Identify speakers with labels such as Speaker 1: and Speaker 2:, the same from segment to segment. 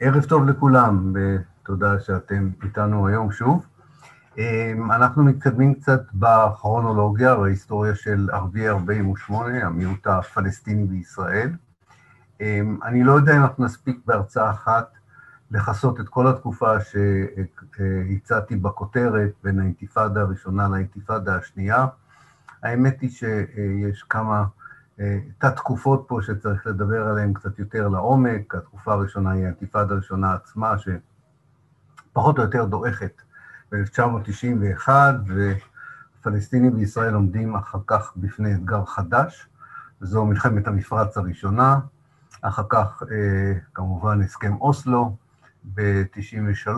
Speaker 1: ערב טוב לכולם, ותודה שאתם איתנו היום שוב. אנחנו מתקדמים קצת בכרונולוגיה בהיסטוריה של ערביי 48, המיעוט הפלסטיני בישראל. אני לא יודע אם אנחנו נספיק בהרצאה אחת לכסות את כל התקופה שהצעתי בכותרת בין האינתיפאדה הראשונה לאינתיפאדה השנייה. האמת היא שיש כמה תת-תקופות פה שצריך לדבר עליהן קצת יותר לעומק. התקופה הראשונה היא האינתיפאדה הראשונה עצמה, שפחות או יותר דועכת ב-1991, ופלסטינים בישראל עומדים אחר כך בפני אתגר חדש, וזו מלחמת המפרץ הראשונה, אחר כך כמובן הסכם אוסלו ב-93',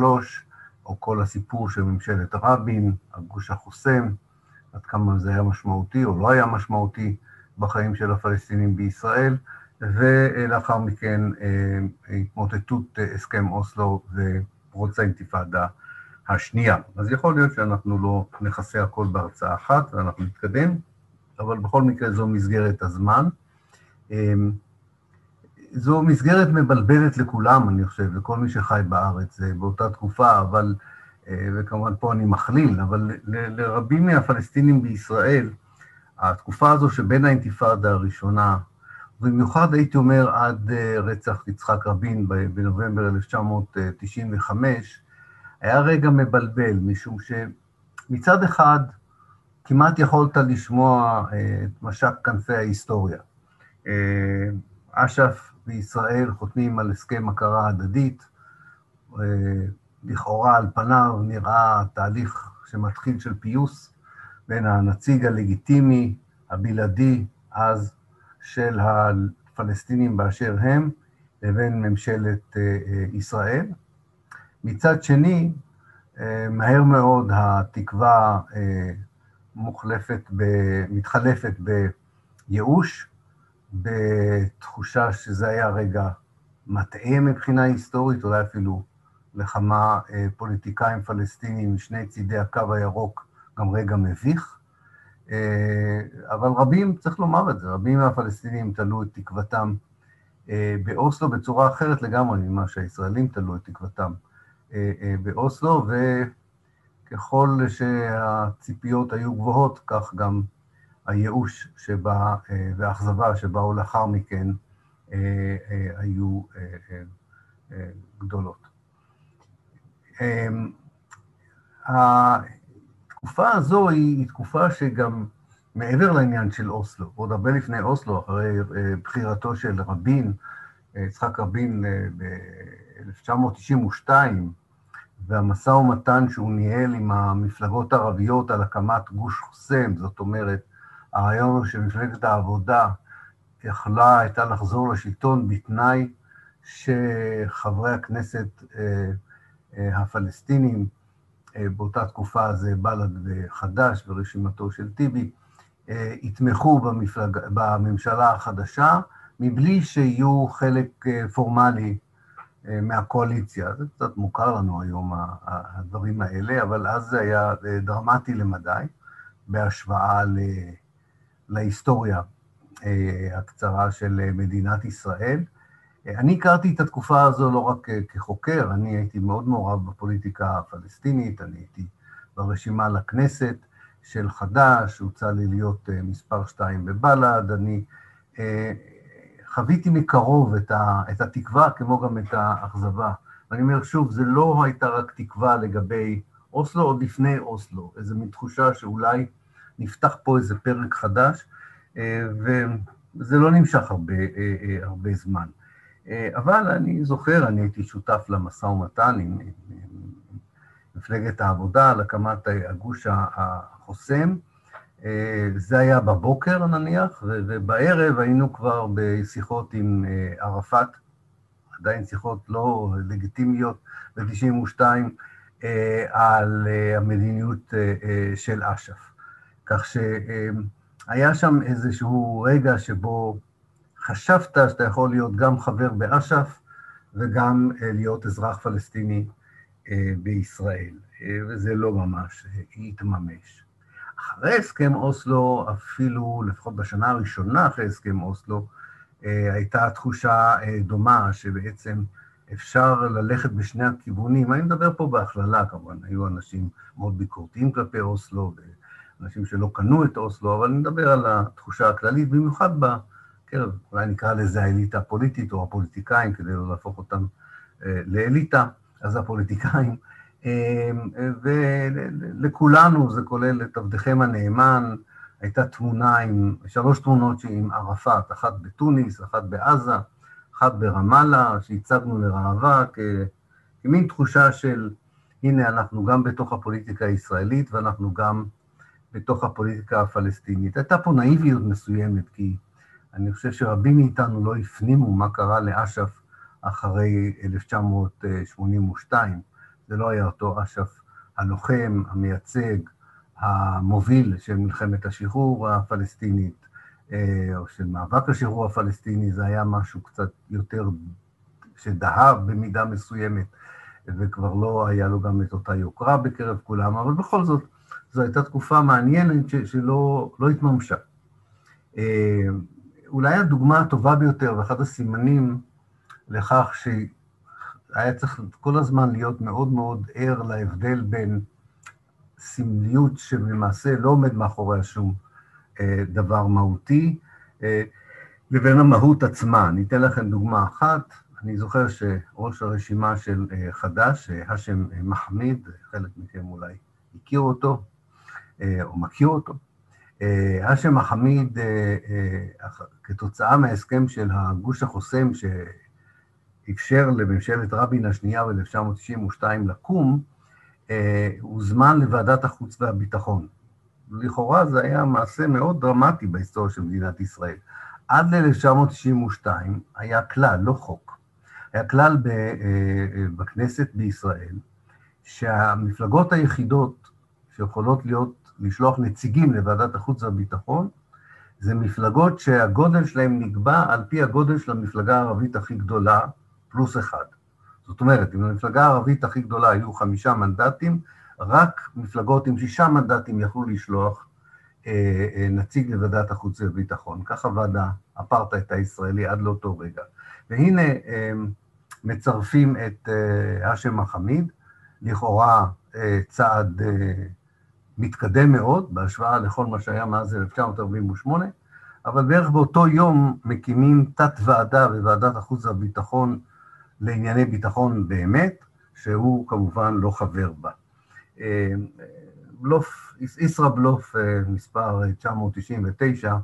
Speaker 1: או כל הסיפור של ממשלת רבין, הגוש החוסם, עד כמה זה היה משמעותי או לא היה משמעותי בחיים של הפלסטינים בישראל, ולאחר מכן התמוטטות הסכם אוסלו ופרוץ האינתיפאדה השנייה. אז יכול להיות שאנחנו לא נכסה הכל בהרצאה אחת ואנחנו נתקדם, אבל בכל מקרה זו מסגרת הזמן. זו מסגרת מבלבלת לכולם, אני חושב, לכל מי שחי בארץ באותה תקופה, אבל, וכמובן פה אני מכליל, אבל לרבים מהפלסטינים בישראל, התקופה הזו שבין האינתיפאדה הראשונה, במיוחד הייתי אומר עד רצח יצחק רבין בנובמבר 1995, היה רגע מבלבל, משום שמצד אחד כמעט יכולת לשמוע את משק כנפי ההיסטוריה. אש"ף וישראל חותמים על הסכם הכרה הדדית, לכאורה על פניו נראה תהליך שמתחיל של פיוס בין הנציג הלגיטימי, הבלעדי, אז של הפלסטינים באשר הם, לבין ממשלת ישראל. מצד שני, מהר מאוד התקווה מוחלפת, מתחלפת בייאוש, בתחושה שזה היה רגע מטעה מבחינה היסטורית, אולי אפילו לכמה פוליטיקאים פלסטינים משני צידי הקו הירוק, גם רגע מביך. אבל רבים, צריך לומר את זה, רבים מהפלסטינים תלו את תקוותם באוסלו בצורה אחרת לגמרי ממה שהישראלים תלו את תקוותם באוסלו, וככל שהציפיות היו גבוהות, כך גם הייאוש שבא, והאכזבה שבאו לאחר מכן היו גדולות. התקופה הזו היא תקופה שגם מעבר לעניין של אוסלו, עוד הרבה לפני אוסלו, אחרי בחירתו של רבין, יצחק רבין ב-1992, והמשא ומתן שהוא ניהל עם המפלגות הערביות על הקמת גוש חוסם, זאת אומרת, הרעיון הוא שמפלגת העבודה יכלה, הייתה לחזור לשלטון בתנאי שחברי הכנסת הפלסטינים, באותה תקופה זה בל"ד וחד"ש ורשימתו של טיבי, יתמכו במפלג... בממשלה החדשה, מבלי שיהיו חלק פורמלי מהקואליציה. זה קצת מוכר לנו היום, הדברים האלה, אבל אז זה היה דרמטי למדי, בהשוואה ל... להיסטוריה הקצרה של מדינת ישראל. אני הכרתי את התקופה הזו לא רק כחוקר, אני הייתי מאוד מעורב בפוליטיקה הפלסטינית, אני הייתי ברשימה לכנסת של חד"ש, הוצע לי להיות מספר שתיים בבל"ד, אני חוויתי מקרוב את התקווה כמו גם את האכזבה. ואני אומר שוב, זה לא הייתה רק תקווה לגבי אוסלו, עוד לפני אוסלו, איזו מין תחושה שאולי נפתח פה איזה פרק חדש, וזה לא נמשך הרבה, הרבה זמן. אבל אני זוכר, אני הייתי שותף למשא ומתן עם מפלגת העבודה על הקמת הגוש החוסם. זה היה בבוקר נניח, ובערב היינו כבר בשיחות עם ערפאת, עדיין שיחות לא לגיטימיות, ב-92, על המדיניות של אש"ף. כך שהיה שם איזשהו רגע שבו חשבת שאתה יכול להיות גם חבר באש"ף וגם להיות אזרח פלסטיני בישראל, וזה לא ממש התממש. אחרי הסכם אוסלו, אפילו לפחות בשנה הראשונה אחרי הסכם אוסלו, הייתה תחושה דומה שבעצם אפשר ללכת בשני הכיוונים. אני מדבר פה בהכללה, כמובן, היו אנשים מאוד ביקורתיים כלפי אוסלו, ואנשים שלא קנו את אוסלו, אבל אני מדבר על התחושה הכללית, במיוחד בקרב, אולי נקרא לזה האליטה הפוליטית או הפוליטיקאים, כדי לא להפוך אותם אה, לאליטה, אז הפוליטיקאים. אה, ולכולנו, זה כולל את עבדכם הנאמן, הייתה תמונה עם, שלוש תמונות עם ערפאת, אחת בתוניס, אחת בעזה, אחת ברמאללה, שהצגנו לראווה כמין תחושה של, הנה, אנחנו גם בתוך הפוליטיקה הישראלית ואנחנו גם בתוך הפוליטיקה הפלסטינית. הייתה פה נאיביות מסוימת, כי אני חושב שרבים מאיתנו לא הפנימו מה קרה לאש"ף אחרי 1982. זה לא היה אותו אש"ף הלוחם, המייצג, המוביל של מלחמת השחרור הפלסטינית, אה, או של מאבק השחרור הפלסטיני, זה היה משהו קצת יותר שדהר במידה מסוימת, וכבר לא היה לו גם את אותה יוקרה בקרב כולם, אבל בכל זאת, זו הייתה תקופה מעניינת שלא לא התממשה. אה, אולי הדוגמה הטובה ביותר ואחד הסימנים לכך שהיה צריך כל הזמן להיות מאוד מאוד ער להבדל בין סמליות שלמעשה לא עומד מאחוריה שום אה, דבר מהותי, אה, לבין המהות עצמה. אני אתן לכם דוגמה אחת. אני זוכר שראש הרשימה של אה, חד"ש, האשם מחמיד, חלק מכם אולי הכיר אותו, או מכיר אותו. האשם מחמיד, כתוצאה מההסכם של הגוש החוסם שאפשר לממשלת רבין השנייה ב-1992 לקום, הוזמן לוועדת החוץ והביטחון. לכאורה זה היה מעשה מאוד דרמטי בהיסטוריה של מדינת ישראל. עד ל-1992 היה כלל, לא חוק, היה כלל אה, בכנסת בישראל, שהמפלגות היחידות שיכולות להיות, לשלוח נציגים לוועדת החוץ והביטחון, זה מפלגות שהגודל שלהן נקבע על פי הגודל של המפלגה הערבית הכי גדולה, פלוס אחד. זאת אומרת, אם למפלגה הערבית הכי גדולה היו חמישה מנדטים, רק מפלגות עם שישה מנדטים יכלו לשלוח אה, אה, נציג לוועדת החוץ והביטחון. ככה ועד האפרטהייד הישראלי עד לאותו רגע. והנה אה, מצרפים את אה, האשם מחמיד, לכאורה אה, צעד אה, מתקדם מאוד בהשוואה לכל מה שהיה מאז 1948, אבל בערך באותו יום מקימים תת-ועדה בוועדת החוץ והביטחון לענייני ביטחון באמת, שהוא כמובן לא חבר בה. אה, בלוף, ישראבלוף אה, מספר 999,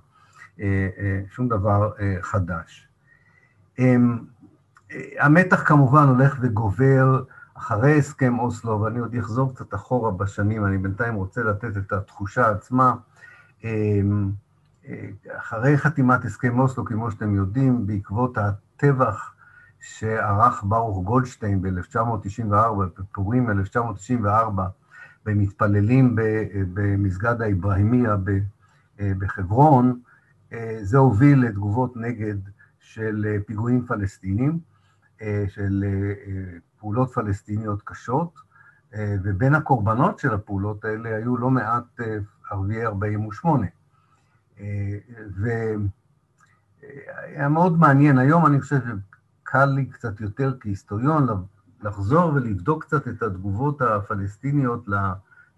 Speaker 1: אה, שום דבר חדש. המתח כמובן הולך וגובר אחרי הסכם אוסלו, ואני עוד אחזור קצת אחורה בשנים, אני בינתיים רוצה לתת את התחושה עצמה. אחרי חתימת הסכם אוסלו, כמו שאתם יודעים, בעקבות הטבח שערך ברוך גולדשטיין ב-1994, בפורים 1994, במתפללים במסגד האברהימיה בחברון, זה הוביל לתגובות נגד של פיגועים פלסטינים, של פעולות פלסטיניות קשות, ובין הקורבנות של הפעולות האלה היו לא מעט ערביי 48. והיה מאוד מעניין, היום אני חושב קל לי קצת יותר כהיסטוריון לחזור ולבדוק קצת את התגובות הפלסטיניות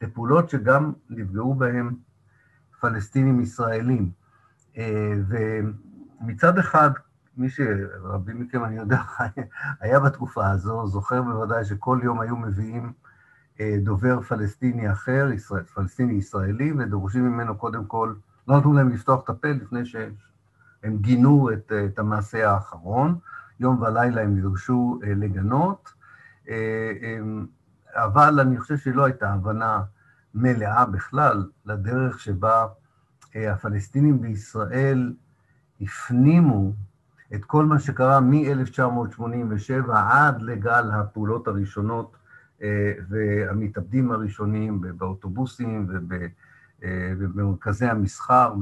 Speaker 1: לפעולות שגם נפגעו בהן פלסטינים ישראלים. אה, ומצד אחד, מי שרבים מכם, אני יודע, היה בתקופה הזו, זוכר בוודאי שכל יום היו מביאים אה, דובר פלסטיני אחר, ישראל, פלסטיני ישראלי, ודורשים ממנו קודם כל, לא נתנו להם לפתוח את הפה לפני שהם גינו את, את המעשה האחרון. יום ולילה הם נדרשו אה, לגנות, אה, אבל אני חושב שלא הייתה הבנה מלאה בכלל לדרך שבה אה, הפלסטינים בישראל הפנימו את כל מה שקרה מ-1987 עד לגל הפעולות הראשונות והמתאבדים הראשונים באוטובוסים ובמרכזי המסחר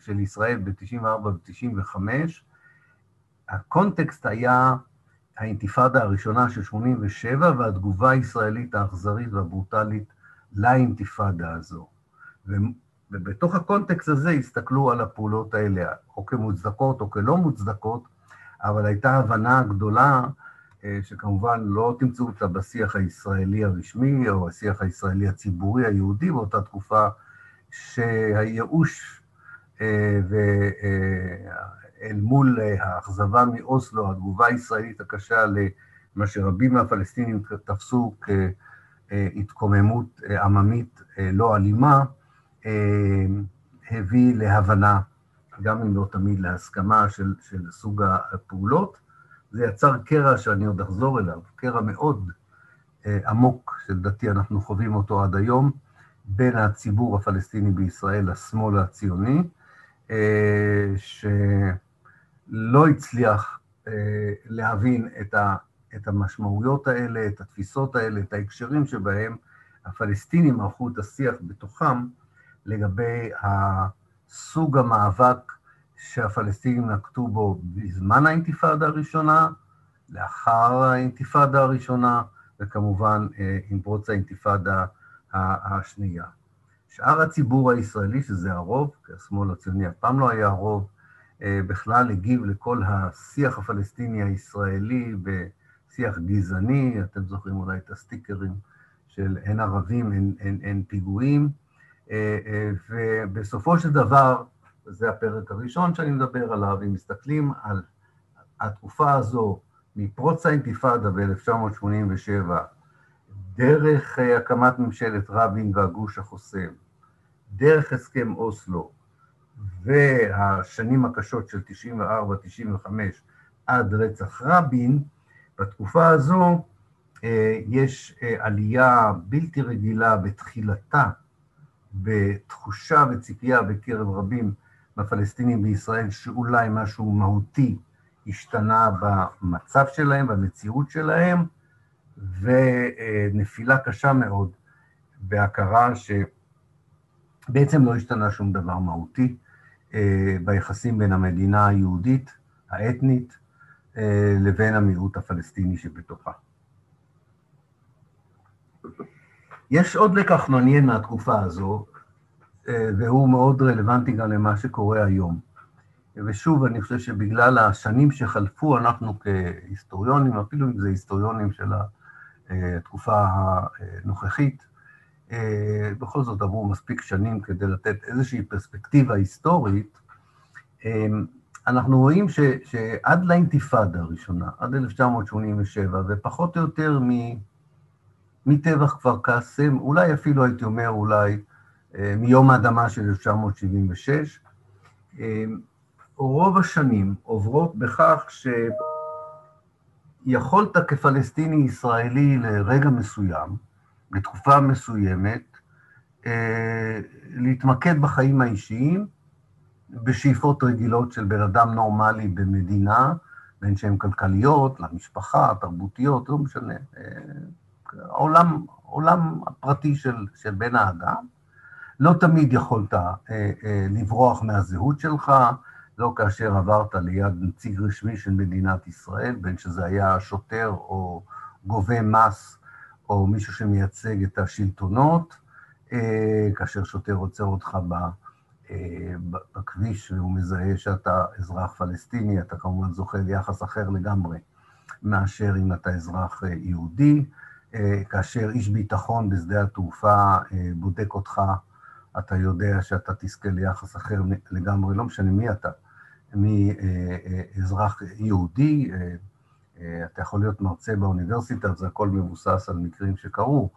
Speaker 1: של ישראל ב-94 ו-95, הקונטקסט היה האינתיפאדה הראשונה של 87' והתגובה הישראלית האכזרית והברוטלית לאינתיפאדה הזו. ובתוך הקונטקסט הזה הסתכלו על הפעולות האלה, או כמוצדקות או כלא מוצדקות, אבל הייתה הבנה גדולה שכמובן לא תמצאו אותה בשיח הישראלי הרשמי או השיח הישראלי הציבורי היהודי באותה תקופה, שהייאוש ואל מול האכזבה מאוסלו, התגובה הישראלית הקשה למה שרבים מהפלסטינים תפסו כהתקוממות עממית לא אלימה, הביא להבנה, גם אם לא תמיד להסכמה של, של סוג הפעולות. זה יצר קרע שאני עוד אחזור אליו, קרע מאוד עמוק, שלדעתי אנחנו חווים אותו עד היום, בין הציבור הפלסטיני בישראל לשמאל הציוני, שלא הצליח להבין את, ה, את המשמעויות האלה, את התפיסות האלה, את ההקשרים שבהם הפלסטינים ערכו את השיח בתוכם לגבי סוג המאבק שהפלסטינים נקטו בו בזמן האינתיפאדה הראשונה, לאחר האינתיפאדה הראשונה, וכמובן עם פרוץ האינתיפאדה השנייה. שאר הציבור הישראלי, שזה הרוב, כי השמאל הציוני אף פעם לא היה הרוב, בכלל הגיב לכל השיח הפלסטיני הישראלי בשיח גזעני, אתם זוכרים אולי את הסטיקרים של אין ערבים, אין, אין, אין פיגועים, ובסופו של דבר, זה הפרק הראשון שאני מדבר עליו, אם מסתכלים על התקופה הזו מפרוץ האינתיפאדה ב-1987, דרך הקמת ממשלת רבין והגוש החוסם, דרך הסכם אוסלו והשנים הקשות של 94-95 עד רצח רבין, בתקופה הזו יש עלייה בלתי רגילה בתחילתה, בתחושה וציפייה בקרב רבים מהפלסטינים בישראל שאולי משהו מהותי השתנה במצב שלהם, במציאות שלהם, ונפילה קשה מאוד בהכרה שבעצם לא השתנה שום דבר מהותי ביחסים בין המדינה היהודית, האתנית, לבין המיעוט הפלסטיני שבתוכה. יש עוד לקח מעניין מהתקופה הזו, והוא מאוד רלוונטי גם למה שקורה היום. ושוב, אני חושב שבגלל השנים שחלפו, אנחנו כהיסטוריונים, אפילו אם זה היסטוריונים של התקופה הנוכחית, בכל זאת עברו מספיק שנים כדי לתת איזושהי פרספקטיבה היסטורית, אנחנו רואים ש, שעד לאינתיפאדה הראשונה, עד 1987, ופחות או יותר מטבח כפר קאסם, אולי אפילו הייתי אומר, אולי מיום האדמה של 1976, רוב השנים עוברות בכך שיכולת כפלסטיני ישראלי לרגע מסוים, בתקופה מסוימת, להתמקד בחיים האישיים, בשאיפות רגילות של בן אדם נורמלי במדינה, בין שהן כלכליות, למשפחה, תרבותיות, לא משנה, העולם, העולם הפרטי של, של בן האדם. לא תמיד יכולת אה, אה, לברוח מהזהות שלך, לא כאשר עברת ליד נציג רשמי של מדינת ישראל, בין שזה היה שוטר או גובה מס, או מישהו שמייצג את השלטונות, אה, כאשר שוטר עוצר אותך ב... בכביש והוא מזהה שאתה אזרח פלסטיני, אתה כמובן זוכה ליחס אחר לגמרי מאשר אם אתה אזרח יהודי. כאשר איש ביטחון בשדה התעופה בודק אותך, אתה יודע שאתה תזכה ליחס אחר לגמרי, לא משנה מי אתה, מאזרח יהודי, אתה יכול להיות מרצה באוניברסיטה, זה הכל מבוסס על מקרים שקרו,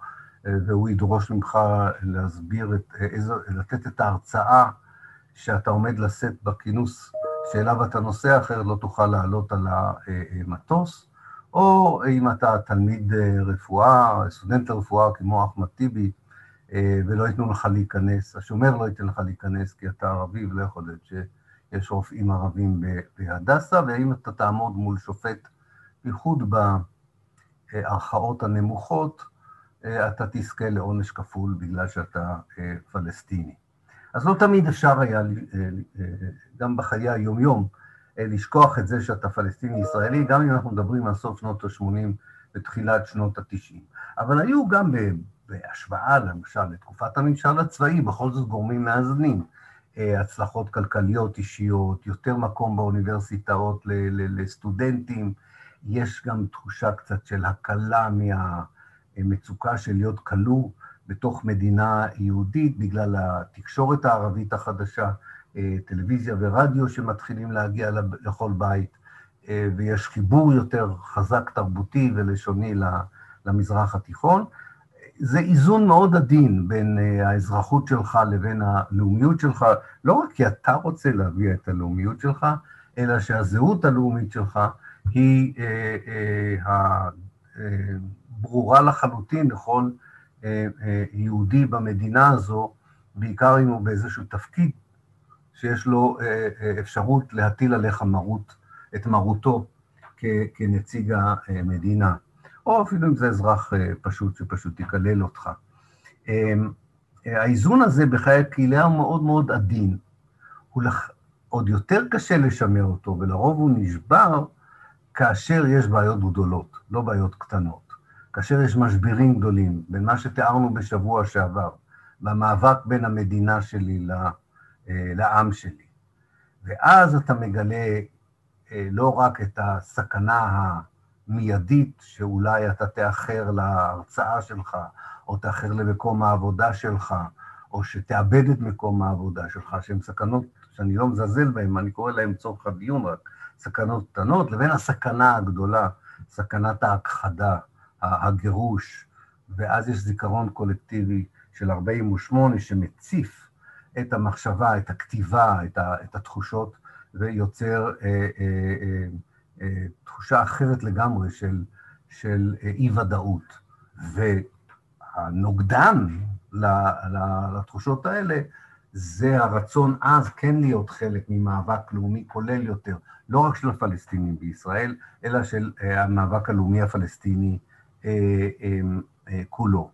Speaker 1: והוא ידרוש ממך להסביר, את, לתת את ההרצאה שאתה עומד לשאת בכינוס שאליו אתה נוסע, אחרת לא תוכל לעלות על המטוס, או אם אתה תלמיד רפואה, סטודנט לרפואה כמו אחמד טיבי, ולא ייתנו לך להיכנס, השומר לא ייתן לך להיכנס כי אתה ערבי ולא יכול להיות שיש רופאים ערבים בהדסה, ואם אתה תעמוד מול שופט, בייחוד בערכאות הנמוכות, אתה תזכה לעונש כפול בגלל שאתה פלסטיני. אז לא תמיד אפשר היה, גם בחיי היומיום, לשכוח את זה שאתה פלסטיני ישראלי, גם אם אנחנו מדברים על סוף שנות ה-80 ותחילת שנות ה-90. אבל היו גם בהשוואה, למשל, לתקופת הממשל הצבאי, בכל זאת גורמים מאזנים. הצלחות כלכליות אישיות, יותר מקום באוניברסיטאות לסטודנטים, יש גם תחושה קצת של הקלה מהמצוקה של להיות כלוא בתוך מדינה יהודית בגלל התקשורת הערבית החדשה, טלוויזיה ורדיו שמתחילים להגיע לכל בית, ויש חיבור יותר חזק תרבותי ולשוני למזרח התיכון. זה איזון מאוד עדין בין האזרחות שלך לבין הלאומיות שלך, לא רק כי אתה רוצה להביע את הלאומיות שלך, אלא שהזהות הלאומית שלך היא ברורה לחלוטין לכל יהודי במדינה הזו, בעיקר אם הוא באיזשהו תפקיד שיש לו אפשרות להטיל עליך מרות, את מרותו כנציג המדינה. או אפילו אם זה אזרח פשוט שפשוט יקלל אותך. האיזון הזה בחיי הקהילה הוא מאוד מאוד עדין. הוא לח... עוד יותר קשה לשמר אותו, ולרוב הוא נשבר כאשר יש בעיות גדולות, לא בעיות קטנות. כאשר יש משברים גדולים, בין מה שתיארנו בשבוע שעבר, במאבק בין המדינה שלי לעם שלי. ואז אתה מגלה לא רק את הסכנה מיידית שאולי אתה תאחר להרצאה שלך, או תאחר למקום העבודה שלך, או שתאבד את מקום העבודה שלך, שהן סכנות שאני לא מזלזל בהן, אני קורא להן צורך הדיון רק, סכנות קטנות, לבין הסכנה הגדולה, סכנת ההכחדה, הגירוש, ואז יש זיכרון קולקטיבי של 48 שמציף את המחשבה, את הכתיבה, את התחושות, ויוצר אה, אה, אה, תחושה אחרת לגמרי של, של אי-ודאות. והנוגדן לתחושות האלה זה הרצון אז כן להיות חלק ממאבק לאומי כולל יותר, לא רק של הפלסטינים בישראל, אלא של המאבק הלאומי הפלסטיני כולו.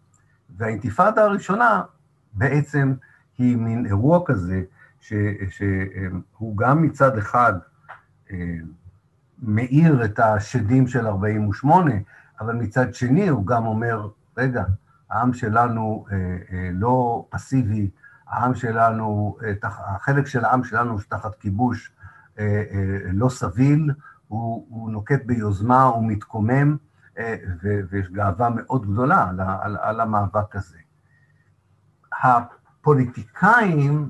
Speaker 1: והאינתיפאדה הראשונה בעצם היא מין אירוע כזה, שהוא גם מצד אחד מאיר את השדים של 48, אבל מצד שני הוא גם אומר, רגע, העם שלנו אה, אה, לא פסיבי, העם שלנו, אה, החלק של העם שלנו שתחת כיבוש לא סביל, הוא, הוא נוקט ביוזמה, הוא מתקומם, ויש גאווה מאוד גדולה על, על, על המאבק הזה. הפוליטיקאים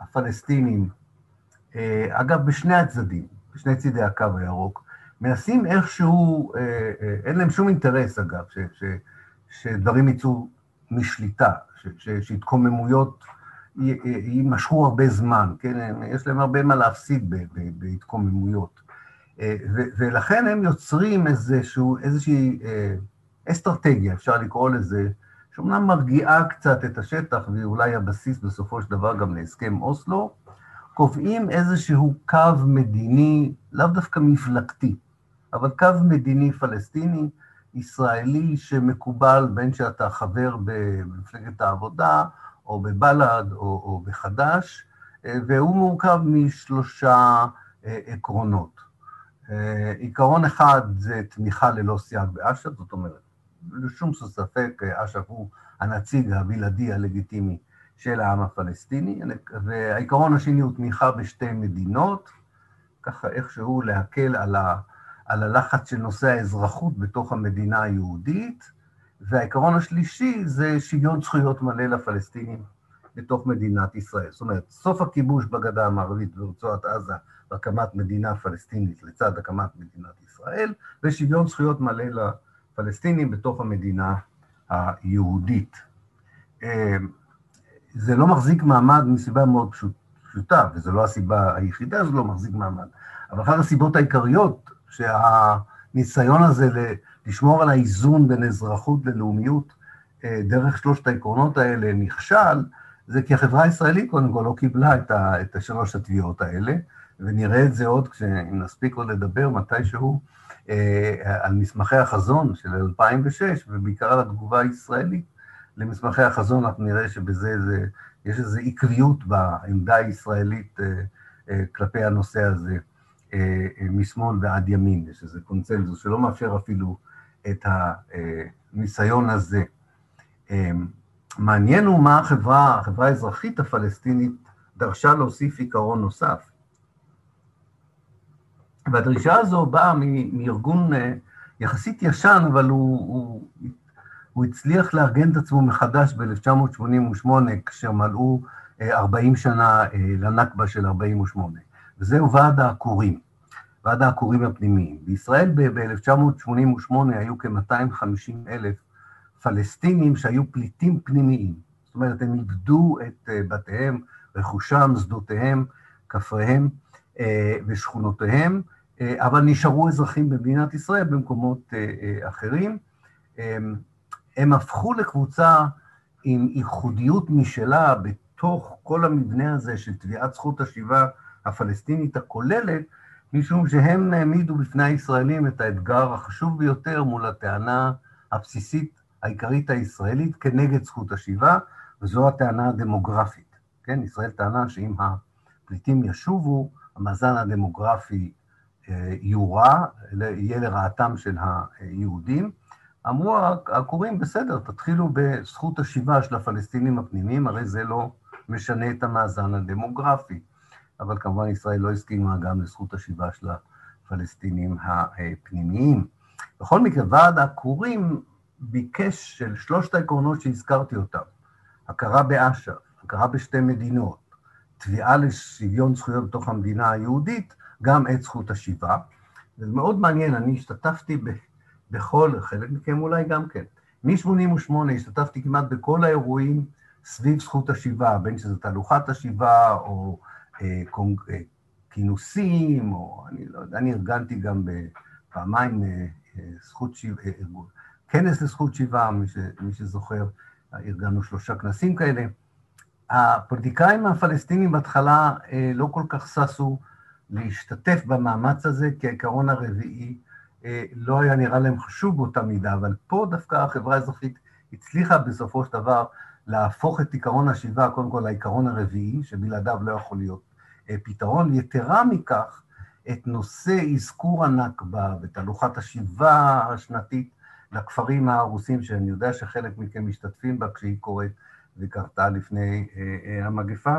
Speaker 1: הפלסטינים, אגב, בשני הצדדים, בשני צידי הקו הירוק, מנסים איכשהו, אה, אה, אין להם שום אינטרס אגב, ש, ש, שדברים יצאו משליטה, שהתקוממויות יימשכו הרבה זמן, כן? יש להם הרבה מה להפסיד בהתקוממויות. אה, ולכן הם יוצרים איזשהו, איזושהי אסטרטגיה, אפשר לקרוא לזה, שאומנם מרגיעה קצת את השטח, והיא אולי הבסיס בסופו של דבר גם להסכם אוסלו, קובעים איזשהו קו מדיני, לאו דווקא מפלגתי, אבל קו מדיני פלסטיני, ישראלי, שמקובל בין שאתה חבר במפלגת העבודה, או בבל"ד, או, או בחד"ש, והוא מורכב משלושה אה, עקרונות. אה, עיקרון אחד זה תמיכה ללא סייג באש"ף, זאת אומרת, לשום ספק, אש"ף הוא הנציג הבלעדי הלגיטימי של העם הפלסטיני, והעיקרון השני הוא תמיכה בשתי מדינות, ככה איכשהו להקל על, ה, על הלחץ של נושא האזרחות בתוך המדינה היהודית, והעיקרון השלישי זה שוויון זכויות מלא לפלסטינים בתוך מדינת ישראל. זאת אומרת, סוף הכיבוש בגדה המערבית ברצועת עזה והקמת מדינה פלסטינית לצד הקמת מדינת ישראל, ושוויון זכויות מלא לפלסטינים בתוך המדינה היהודית. זה לא מחזיק מעמד מסיבה מאוד פשוטה, וזו לא הסיבה היחידה זה לא מחזיק מעמד, אבל אחת הסיבות העיקריות שהניסיון הזה לשמור על האיזון בין אזרחות ללאומיות אה, דרך שלושת העקרונות האלה נכשל, זה כי החברה הישראלית קודם כל לא קיבלה את, ה, את השלוש התביעות האלה, ונראה את זה עוד, אם נספיק עוד לדבר מתישהו, אה, על מסמכי החזון של 2006, ובעיקר על התגובה הישראלית. למסמכי החזון, אנחנו נראה שבזה זה, יש איזו עקביות בעמדה הישראלית אה, אה, כלפי הנושא הזה, אה, משמאל ועד ימין, יש איזה קונצנזוס שלא מאפשר אפילו את הניסיון הזה. מעניין הוא מה החברה, החברה האזרחית הפלסטינית דרשה להוסיף עיקרון נוסף. והדרישה הזו באה מארגון יחסית ישן, אבל הוא, הוא, הוא הצליח לארגן את עצמו מחדש ב-1988, כאשר מלאו 40 שנה לנכבה של 48', וזהו ועד העקורים. ועד העקורים הפנימיים. בישראל ב-1988 היו כ-250 אלף פלסטינים שהיו פליטים פנימיים. זאת אומרת, הם איבדו את אה, בתיהם, רכושם, שדותיהם, כפריהם אה, ושכונותיהם, אה, אבל נשארו אזרחים במדינת ישראל במקומות אחרים. הם הפכו לקבוצה עם ייחודיות משלה בתוך כל המבנה הזה של תביעת זכות השיבה הפלסטינית הכוללת, משום שהם העמידו בפני הישראלים את האתגר החשוב ביותר מול הטענה הבסיסית העיקרית הישראלית כנגד זכות השיבה, וזו הטענה הדמוגרפית. כן, ישראל טענה שאם הפליטים ישובו, המאזן הדמוגרפי אה, יורע, יהיה לרעתם של היהודים. אמרו העקורים, בסדר, תתחילו בזכות השיבה של הפלסטינים הפנימיים, הרי זה לא משנה את המאזן הדמוגרפי. אבל כמובן ישראל לא הסכימה גם לזכות השיבה של הפלסטינים הפנימיים. בכל מקרה, ועד העקורים ביקש של שלושת העקרונות שהזכרתי אותם, הכרה באש"ף, הכרה בשתי מדינות, תביעה לשוויון זכויות בתוך המדינה היהודית, גם את זכות השיבה. וזה מאוד מעניין, אני השתתפתי ב, בכל, חלק מכם אולי גם כן, מ-88' השתתפתי כמעט בכל האירועים סביב זכות השיבה, בין שזה תהלוכת השיבה או אה, אה, כינוסים, או אני לא יודע, אני ארגנתי גם פעמיים אה, זכות שיבה, כנס לזכות שיבה, מי, ש, מי שזוכר, ארגנו שלושה כנסים כאלה. הפוליטיקאים הפלסטינים בהתחלה לא כל כך ששו להשתתף במאמץ הזה, כי העיקרון הרביעי לא היה נראה להם חשוב באותה מידה, אבל פה דווקא החברה האזרחית הצליחה בסופו של דבר להפוך את עיקרון השיבה, קודם כל לעיקרון הרביעי, שבלעדיו לא יכול להיות אה, פתרון. יתרה מכך, את נושא אזכור הנכבה ותהלוכת השיבה השנתית לכפרים ההרוסים, שאני יודע שחלק מכם משתתפים בה כשהיא קורית וקרתה לפני אה, אה, המגפה,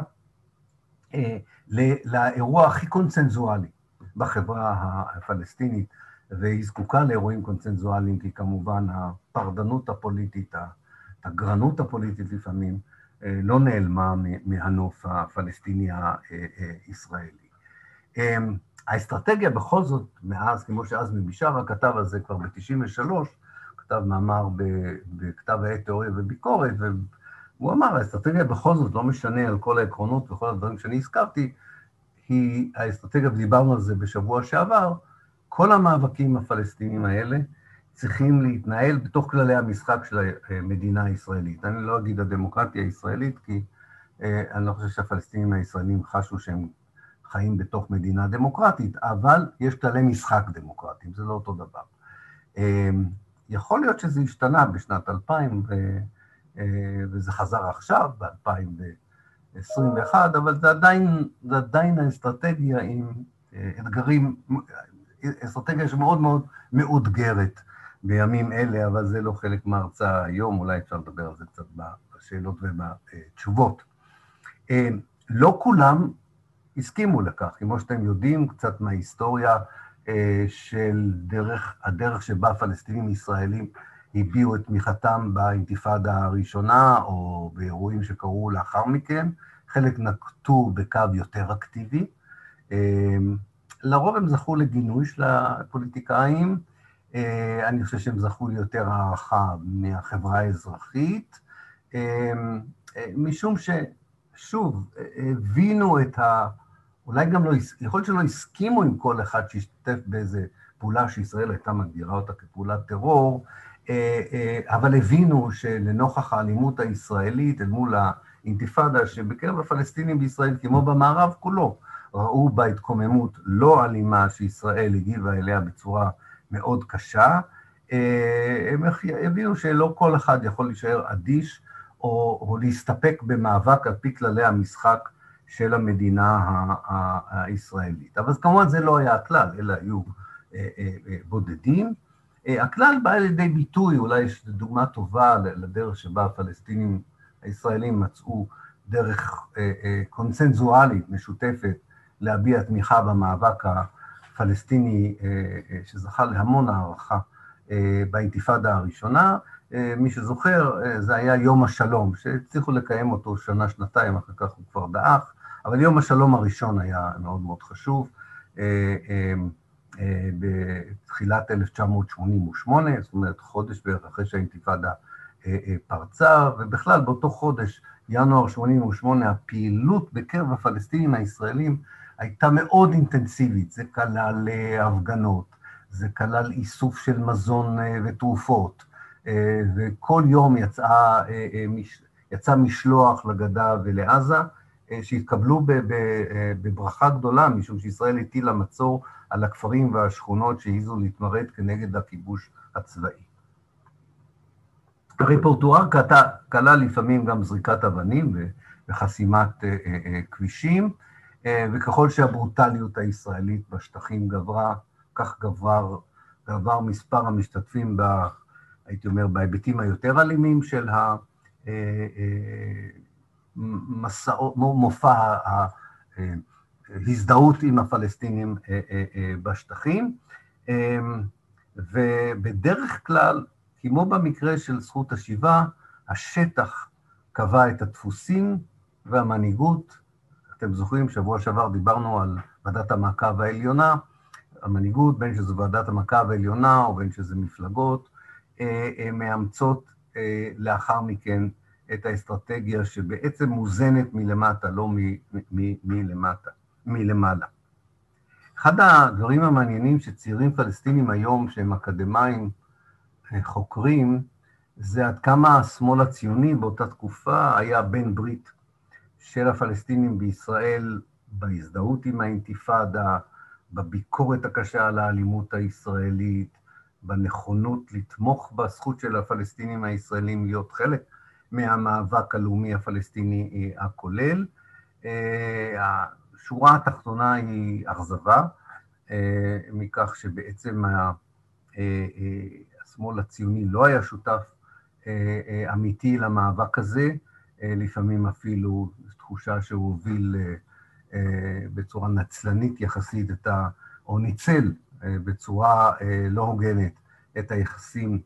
Speaker 1: לאירוע הכי קונצנזואלי בחברה הפלסטינית, והיא זקוקה לאירועים קונצנזואליים, כי כמובן הפרדנות הפוליטית, הגרנות הפוליטית לפעמים, אה, לא נעלמה מהנוף הפלסטיני הישראלי. אמ, האסטרטגיה בכל זאת, מאז, כמו שעזמי בשארה כתב על זה כבר ב-93, כתב מאמר בכתב העת תיאוריה וביקורת, והוא אמר, האסטרטגיה בכל זאת, לא משנה על כל העקרונות וכל הדברים שאני הזכרתי, היא האסטרטגיה, ודיברנו על זה בשבוע שעבר, כל המאבקים הפלסטינים האלה, צריכים להתנהל בתוך כללי המשחק של המדינה הישראלית. אני לא אגיד הדמוקרטיה הישראלית, כי אה, אני לא חושב שהפלסטינים הישראלים חשו שהם חיים בתוך מדינה דמוקרטית, אבל יש כללי משחק דמוקרטיים, זה לא אותו דבר. אה, יכול להיות שזה השתנה בשנת 2000, ו, וזה חזר עכשיו, ב-2021, אבל זה עדיין, זה עדיין האסטרטגיה עם אתגרים, אסטרטגיה שמאוד מאוד מאותגרת. בימים אלה, אבל זה לא חלק מההרצאה היום, אולי אפשר לדבר על זה קצת בשאלות ובתשובות. אה, לא כולם הסכימו לכך, כמו שאתם יודעים, קצת מההיסטוריה אה, של דרך, הדרך שבה הפלסטינים ישראלים הביעו את תמיכתם באינתיפאדה הראשונה, או באירועים שקרו לאחר מכן. חלק נקטו בקו יותר אקטיבי. אה, לרוב הם זכו לגינוי של הפוליטיקאים, אה, אני חושב שהם זכו ליותר הערכה מהחברה האזרחית, אה, אה, משום ששוב, הבינו את ה... אולי גם לא, יכול להיות שלא הסכימו עם כל אחד שהשתתף באיזה פעולה שישראל הייתה מגדירה אותה כפעולת טרור, אבל הבינו שלנוכח האלימות הישראלית אל מול האינתיפאדה, שבקרב הפלסטינים בישראל, כמו במערב כולו, ראו בה התקוממות לא אלימה שישראל הגיבה אליה בצורה מאוד קשה, אה, הם הבינו שלא כל אחד יכול להישאר אדיש או, או להסתפק במאבק על פי כללי המשחק של המדינה הישראלית. אבל כמובן זה לא היה הכלל, אלא היו אה, אה, בודדים. הכלל בא לידי ביטוי, אולי יש דוגמה טובה לדרך שבה הפלסטינים הישראלים מצאו דרך קונצנזואלית משותפת להביע תמיכה במאבק פלסטיני שזכה להמון הערכה באינתיפאדה הראשונה. מי שזוכר, זה היה יום השלום, שהצליחו לקיים אותו שנה-שנתיים, אחר כך הוא כבר דעך, אבל יום השלום הראשון היה מאוד מאוד חשוב. בתחילת 1988, זאת אומרת חודש בערך אחרי שהאינתיפאדה פרצה, ובכלל באותו חודש, ינואר 88, הפעילות בקרב הפלסטינים הישראלים הייתה מאוד אינטנסיבית, זה כלל הפגנות, זה כלל איסוף של מזון ותרופות, וכל יום יצא, יצא משלוח לגדה ולעזה, שהתקבלו בברכה גדולה, משום שישראל הטילה מצור על הכפרים והשכונות שהעיזו להתמרד כנגד הכיבוש הצבאי. הרפרטואר כלל לפעמים גם זריקת אבנים וחסימת כבישים, וככל שהברוטליות הישראלית בשטחים גברה, כך גבר, גבר מספר המשתתפים, ב, הייתי אומר, בהיבטים היותר אלימים של מופע ההזדהות עם הפלסטינים בשטחים, ובדרך כלל, כמו במקרה של זכות השיבה, השטח קבע את הדפוסים והמנהיגות. אתם זוכרים, שבוע שעבר דיברנו על ועדת המעקב העליונה, המנהיגות, בין שזו ועדת המעקב העליונה או בין שזה מפלגות, מאמצות לאחר מכן את האסטרטגיה שבעצם מוזנת מלמטה, לא מלמטה, מלמעלה. אחד הדברים המעניינים שצעירים פלסטינים היום, שהם אקדמאים חוקרים, זה עד כמה השמאל הציוני באותה תקופה היה בן ברית של הפלסטינים בישראל בהזדהות עם האינתיפאדה, בביקורת הקשה על האלימות הישראלית, בנכונות לתמוך בזכות של הפלסטינים הישראלים להיות חלק מהמאבק הלאומי הפלסטיני הכולל. השורה התחתונה היא אכזבה מכך שבעצם השמאל הציוני לא היה שותף אמיתי למאבק הזה, לפעמים אפילו תחושה שהוא הוביל בצורה נצלנית יחסית את ה... או ניצל בצורה לא הוגנת את היחסים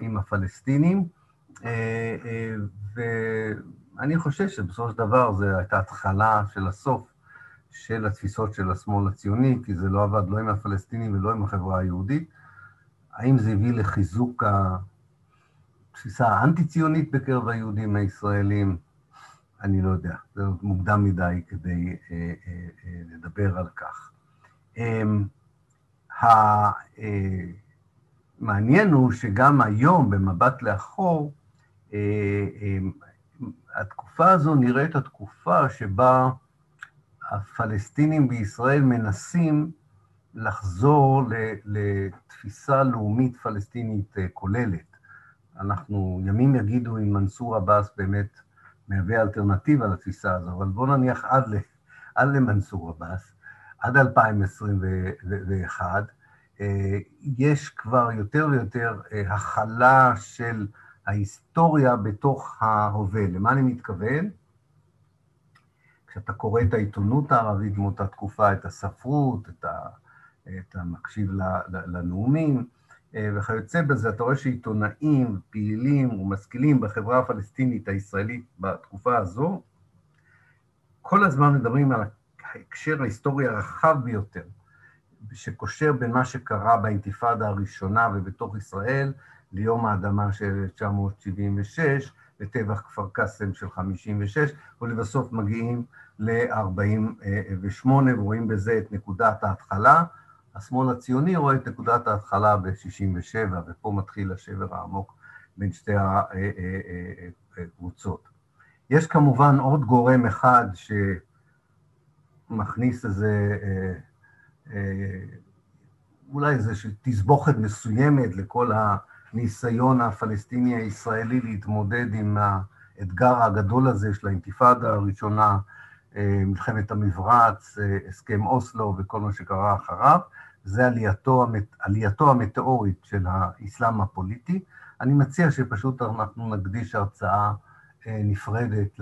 Speaker 1: עם הפלסטינים. ואני חושב שבסופו של דבר זו הייתה התחלה של הסוף של התפיסות של השמאל הציוני, כי זה לא עבד לא עם הפלסטינים ולא עם החברה היהודית. האם זה הביא לחיזוק התפיסה האנטי-ציונית בקרב היהודים הישראלים? אני לא יודע, זה עוד מוקדם מדי כדי אה, אה, אה, לדבר על כך. המעניין הוא שגם היום, במבט לאחור, התקופה הזו נראית התקופה שבה הפלסטינים בישראל מנסים לחזור לתפיסה לאומית פלסטינית כוללת. אנחנו, ימים יגידו אם מנסור עבאס באמת מהווה אלטרנטיבה לתפיסה הזו, אבל בואו נניח עד, ל, עד למנסור עבאס, עד 2021, יש כבר יותר ויותר הכלה של ההיסטוריה בתוך ההווה. למה אני מתכוון? כשאתה קורא את העיתונות הערבית מאותה תקופה, את הספרות, את, ה, את המקשיב לנאומים וכיוצא בזה, אתה רואה שעיתונאים, פעילים ומשכילים בחברה הפלסטינית הישראלית בתקופה הזו, כל הזמן מדברים על ההקשר ההיסטורי הרחב ביותר, שקושר בין מה שקרה באינתיפאדה הראשונה ובתוך ישראל, ליום האדמה של 1976, לטבח כפר קאסם של 56, ולבסוף מגיעים ל-48, ורואים בזה את נקודת ההתחלה. השמאל הציוני רואה את נקודת ההתחלה ב-67, ופה מתחיל השבר העמוק בין שתי הקבוצות. יש כמובן עוד גורם אחד שמכניס איזה, אולי איזושהי תסבוכת מסוימת לכל ה... הניסיון הפלסטיני הישראלי להתמודד עם האתגר הגדול הזה של האינתיפאדה הראשונה, מלחמת המברץ, הסכם אוסלו וכל מה שקרה אחריו, זה עלייתו, עלייתו המטאורית של האסלאם הפוליטי. אני מציע שפשוט אנחנו נקדיש הרצאה נפרדת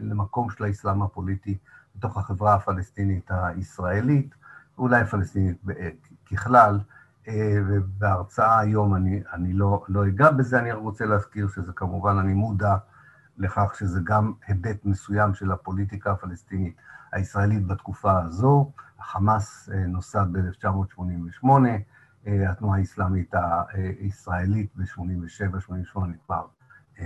Speaker 1: למקום של האסלאם הפוליטי בתוך החברה הפלסטינית הישראלית, אולי פלסטינית ככלל, ובהרצאה היום אני, אני לא, לא אגע בזה, אני רוצה להזכיר שזה כמובן, אני מודע לכך שזה גם היבט מסוים של הפוליטיקה הפלסטינית הישראלית בתקופה הזו. החמאס נוסד ב-1988, התנועה האסלאמית הישראלית ב-87-88 כבר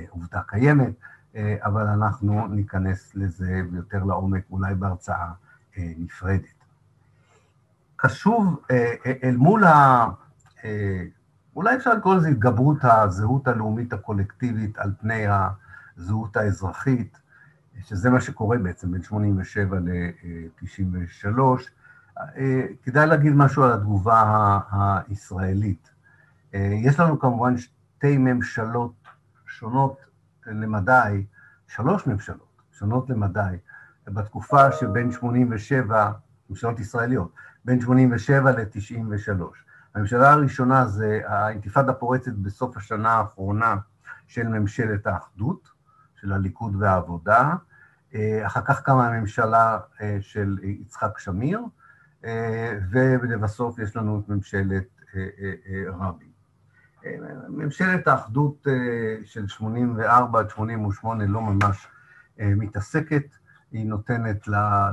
Speaker 1: עובדה קיימת, אבל אנחנו ניכנס לזה יותר לעומק, אולי בהרצאה נפרדת. חשוב אל מול ה... אולי אפשר לקרוא לזה התגברות הזהות הלאומית הקולקטיבית על פני הזהות האזרחית, שזה מה שקורה בעצם בין 87 ל-93. כדאי להגיד משהו על התגובה הישראלית. יש לנו כמובן שתי ממשלות שונות למדי, שלוש ממשלות שונות למדי, בתקופה שבין 87, ממשלות ישראליות, בין 87 ל-93. הממשלה הראשונה זה האינתיפאדה פורצת בסוף השנה האחרונה של ממשלת האחדות, של הליכוד והעבודה, אחר כך קמה הממשלה של יצחק שמיר, ולבסוף יש לנו את ממשלת רבין. ממשלת האחדות של 84 עד 88 לא ממש מתעסקת, היא נותנת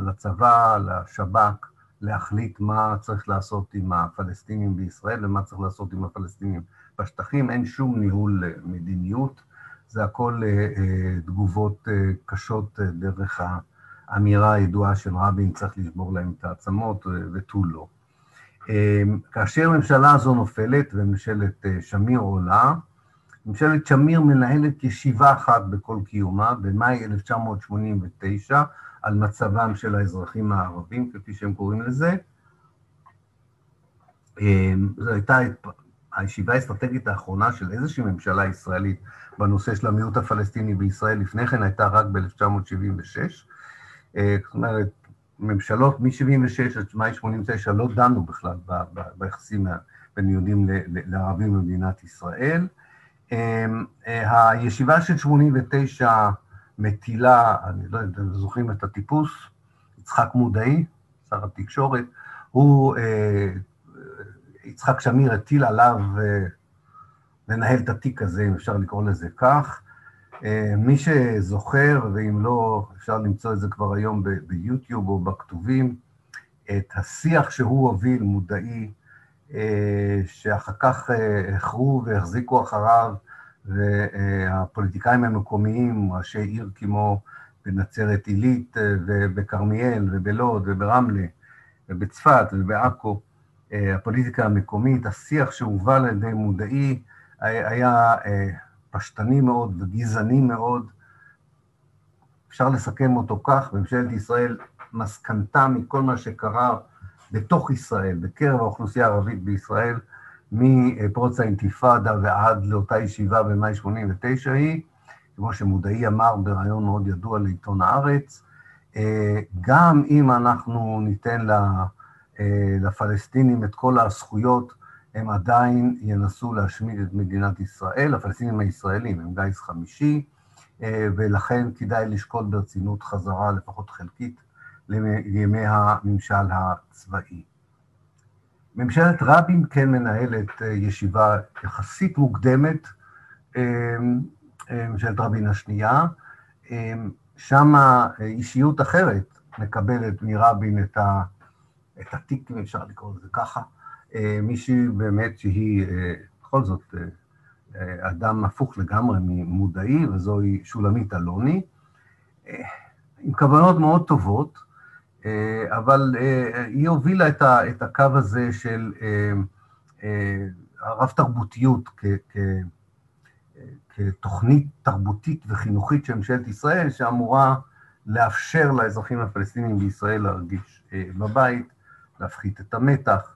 Speaker 1: לצבא, לשב"כ, להחליט מה צריך לעשות עם הפלסטינים בישראל ומה צריך לעשות עם הפלסטינים בשטחים, אין שום ניהול מדיניות, זה הכל תגובות קשות דרך האמירה הידועה של רבין, צריך לשבור להם את העצמות ותו לא. כאשר הממשלה הזו נופלת וממשלת שמיר עולה, ממשלת שמיר מנהלת ישיבה אחת בכל קיומה, במאי 1989, על מצבם של האזרחים הערבים, כפי שהם קוראים לזה. זו הייתה הישיבה האסטרטגית האחרונה של איזושהי ממשלה ישראלית בנושא של המיעוט הפלסטיני בישראל, לפני כן הייתה רק ב-1976. זאת אומרת, ממשלות מ-76' עד מאי 89' לא דנו בכלל ביחסים בין יהודים לערבים במדינת ישראל. הישיבה של 89' מטילה, אני לא יודע אם אתם זוכרים את הטיפוס, יצחק מודעי, שר התקשורת, הוא, יצחק שמיר הטיל עליו לנהל את התיק הזה, אם אפשר לקרוא לזה כך. מי שזוכר, ואם לא, אפשר למצוא את זה כבר היום ביוטיוב או בכתובים, את השיח שהוא הוביל, מודעי, שאחר כך החרו והחזיקו אחריו, והפוליטיקאים המקומיים, ראשי עיר כמו בנצרת עילית ובכרמיאל ובלוד וברמלה ובצפת ובעכו, הפוליטיקה המקומית, השיח שהובל על ידי מודעי היה פשטני מאוד וגזעני מאוד. אפשר לסכם אותו כך, ממשלת ישראל מסקנתה מכל מה שקרה בתוך ישראל, בקרב האוכלוסייה הערבית בישראל, מפרוץ האינתיפאדה ועד לאותה ישיבה במאי 89' היא, כמו שמודעי אמר בריאיון מאוד ידוע לעיתון הארץ, גם אם אנחנו ניתן לפלסטינים את כל הזכויות, הם עדיין ינסו להשמיד את מדינת ישראל, הפלסטינים הישראלים הם גיס חמישי, ולכן כדאי לשקול ברצינות חזרה, לפחות חלקית, לימי הממשל הצבאי. ממשלת רבין כן מנהלת ישיבה יחסית מוקדמת, ממשלת רבין השנייה, שם אישיות אחרת מקבלת מרבין את, ה, את התיק, אם אפשר לקרוא לזה ככה, מישהי באמת שהיא בכל זאת אדם הפוך לגמרי ממודעי, וזוהי שולמית אלוני, עם כוונות מאוד טובות, אבל היא הובילה את הקו הזה של הרב-תרבותיות כתוכנית תרבותית וחינוכית של ממשלת ישראל, שאמורה לאפשר לאזרחים הפלסטינים בישראל להרגיש בבית, להפחית את המתח,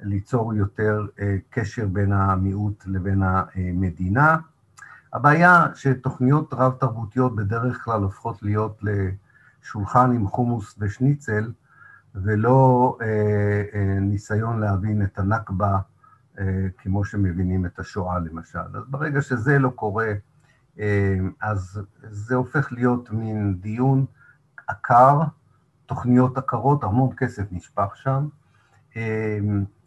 Speaker 1: ליצור יותר קשר בין המיעוט לבין המדינה. הבעיה שתוכניות רב-תרבותיות בדרך כלל הופכות להיות לשולחן עם חומוס ושניצל, ולא ניסיון להבין את הנכבה כמו שמבינים את השואה למשל. אז ברגע שזה לא קורה, אז זה הופך להיות מין דיון עקר, תוכניות עקרות, המון כסף נשפך שם,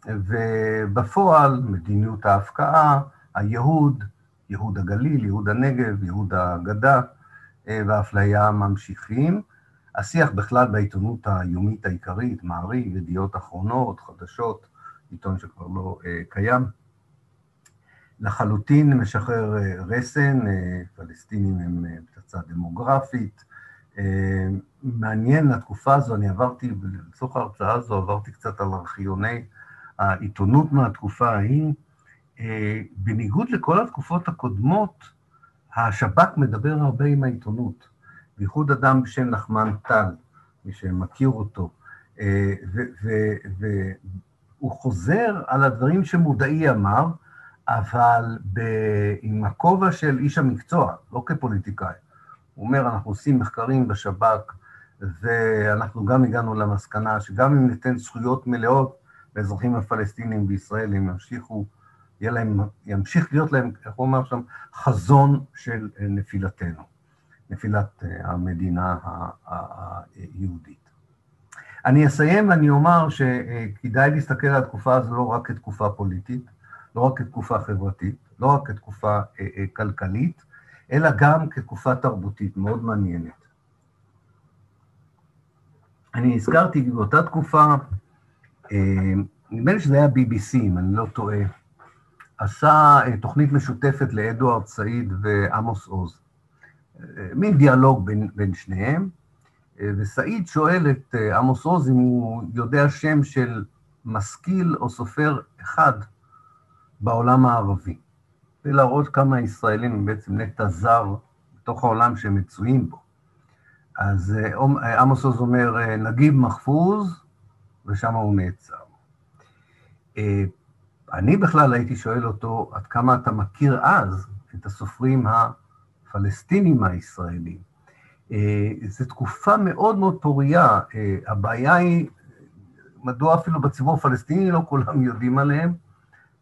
Speaker 1: ובפועל מדיניות ההפקעה, הייהוד, ייהוד הגליל, ייהוד הנגב, ייהוד הגדה והאפליה ממשיכים. השיח בכלל בעיתונות היומית העיקרית, מעריב, ידיעות אחרונות, חדשות, עיתון שכבר לא קיים, לחלוטין משחרר רסן, פלסטינים הם פצצה דמוגרפית. מעניין, התקופה הזו, אני עברתי, לצורך ההרצאה הזו עברתי קצת על ארכיוני העיתונות מהתקופה ההיא. בניגוד לכל התקופות הקודמות, השב"כ מדבר הרבה עם העיתונות, בייחוד אדם בשם נחמן טל, מי שמכיר אותו, והוא חוזר על הדברים שמודעי אמר, אבל עם הכובע של איש המקצוע, לא כפוליטיקאי. הוא אומר, אנחנו עושים מחקרים בשב"כ, ואנחנו גם הגענו למסקנה שגם אם ניתן זכויות מלאות לאזרחים הפלסטינים בישראל, הם ימשיכו, יהיה להם, ימשיך להיות להם, איך הוא אומר שם, חזון של נפילתנו, נפילת המדינה היהודית. אני אסיים ואני אומר שכדאי להסתכל על התקופה הזו לא רק כתקופה פוליטית, לא רק כתקופה חברתית, לא רק כתקופה כלכלית, אלא גם כתקופה תרבותית מאוד מעניינת. אני הזכרתי באותה תקופה, נדמה לי שזה היה BBC, אם אני לא טועה, עשה תוכנית משותפת לאדוארד סעיד ועמוס עוז. מין דיאלוג בין, בין שניהם, וסעיד שואל את עמוס עוז אם הוא יודע שם של משכיל או סופר אחד בעולם הערבי. ולהראות כמה ישראלים הם בעצם נטע זר בתוך העולם שהם מצויים בו. אז עמוס עוז אומר, נגיב מחפוז, ושם הוא נעצר. אני בכלל הייתי שואל אותו, עד כמה אתה מכיר אז את הסופרים הפלסטינים הישראלים? זו תקופה מאוד מאוד פוריה. הבעיה היא, מדוע אפילו בציבור הפלסטיני לא כולם יודעים עליהם?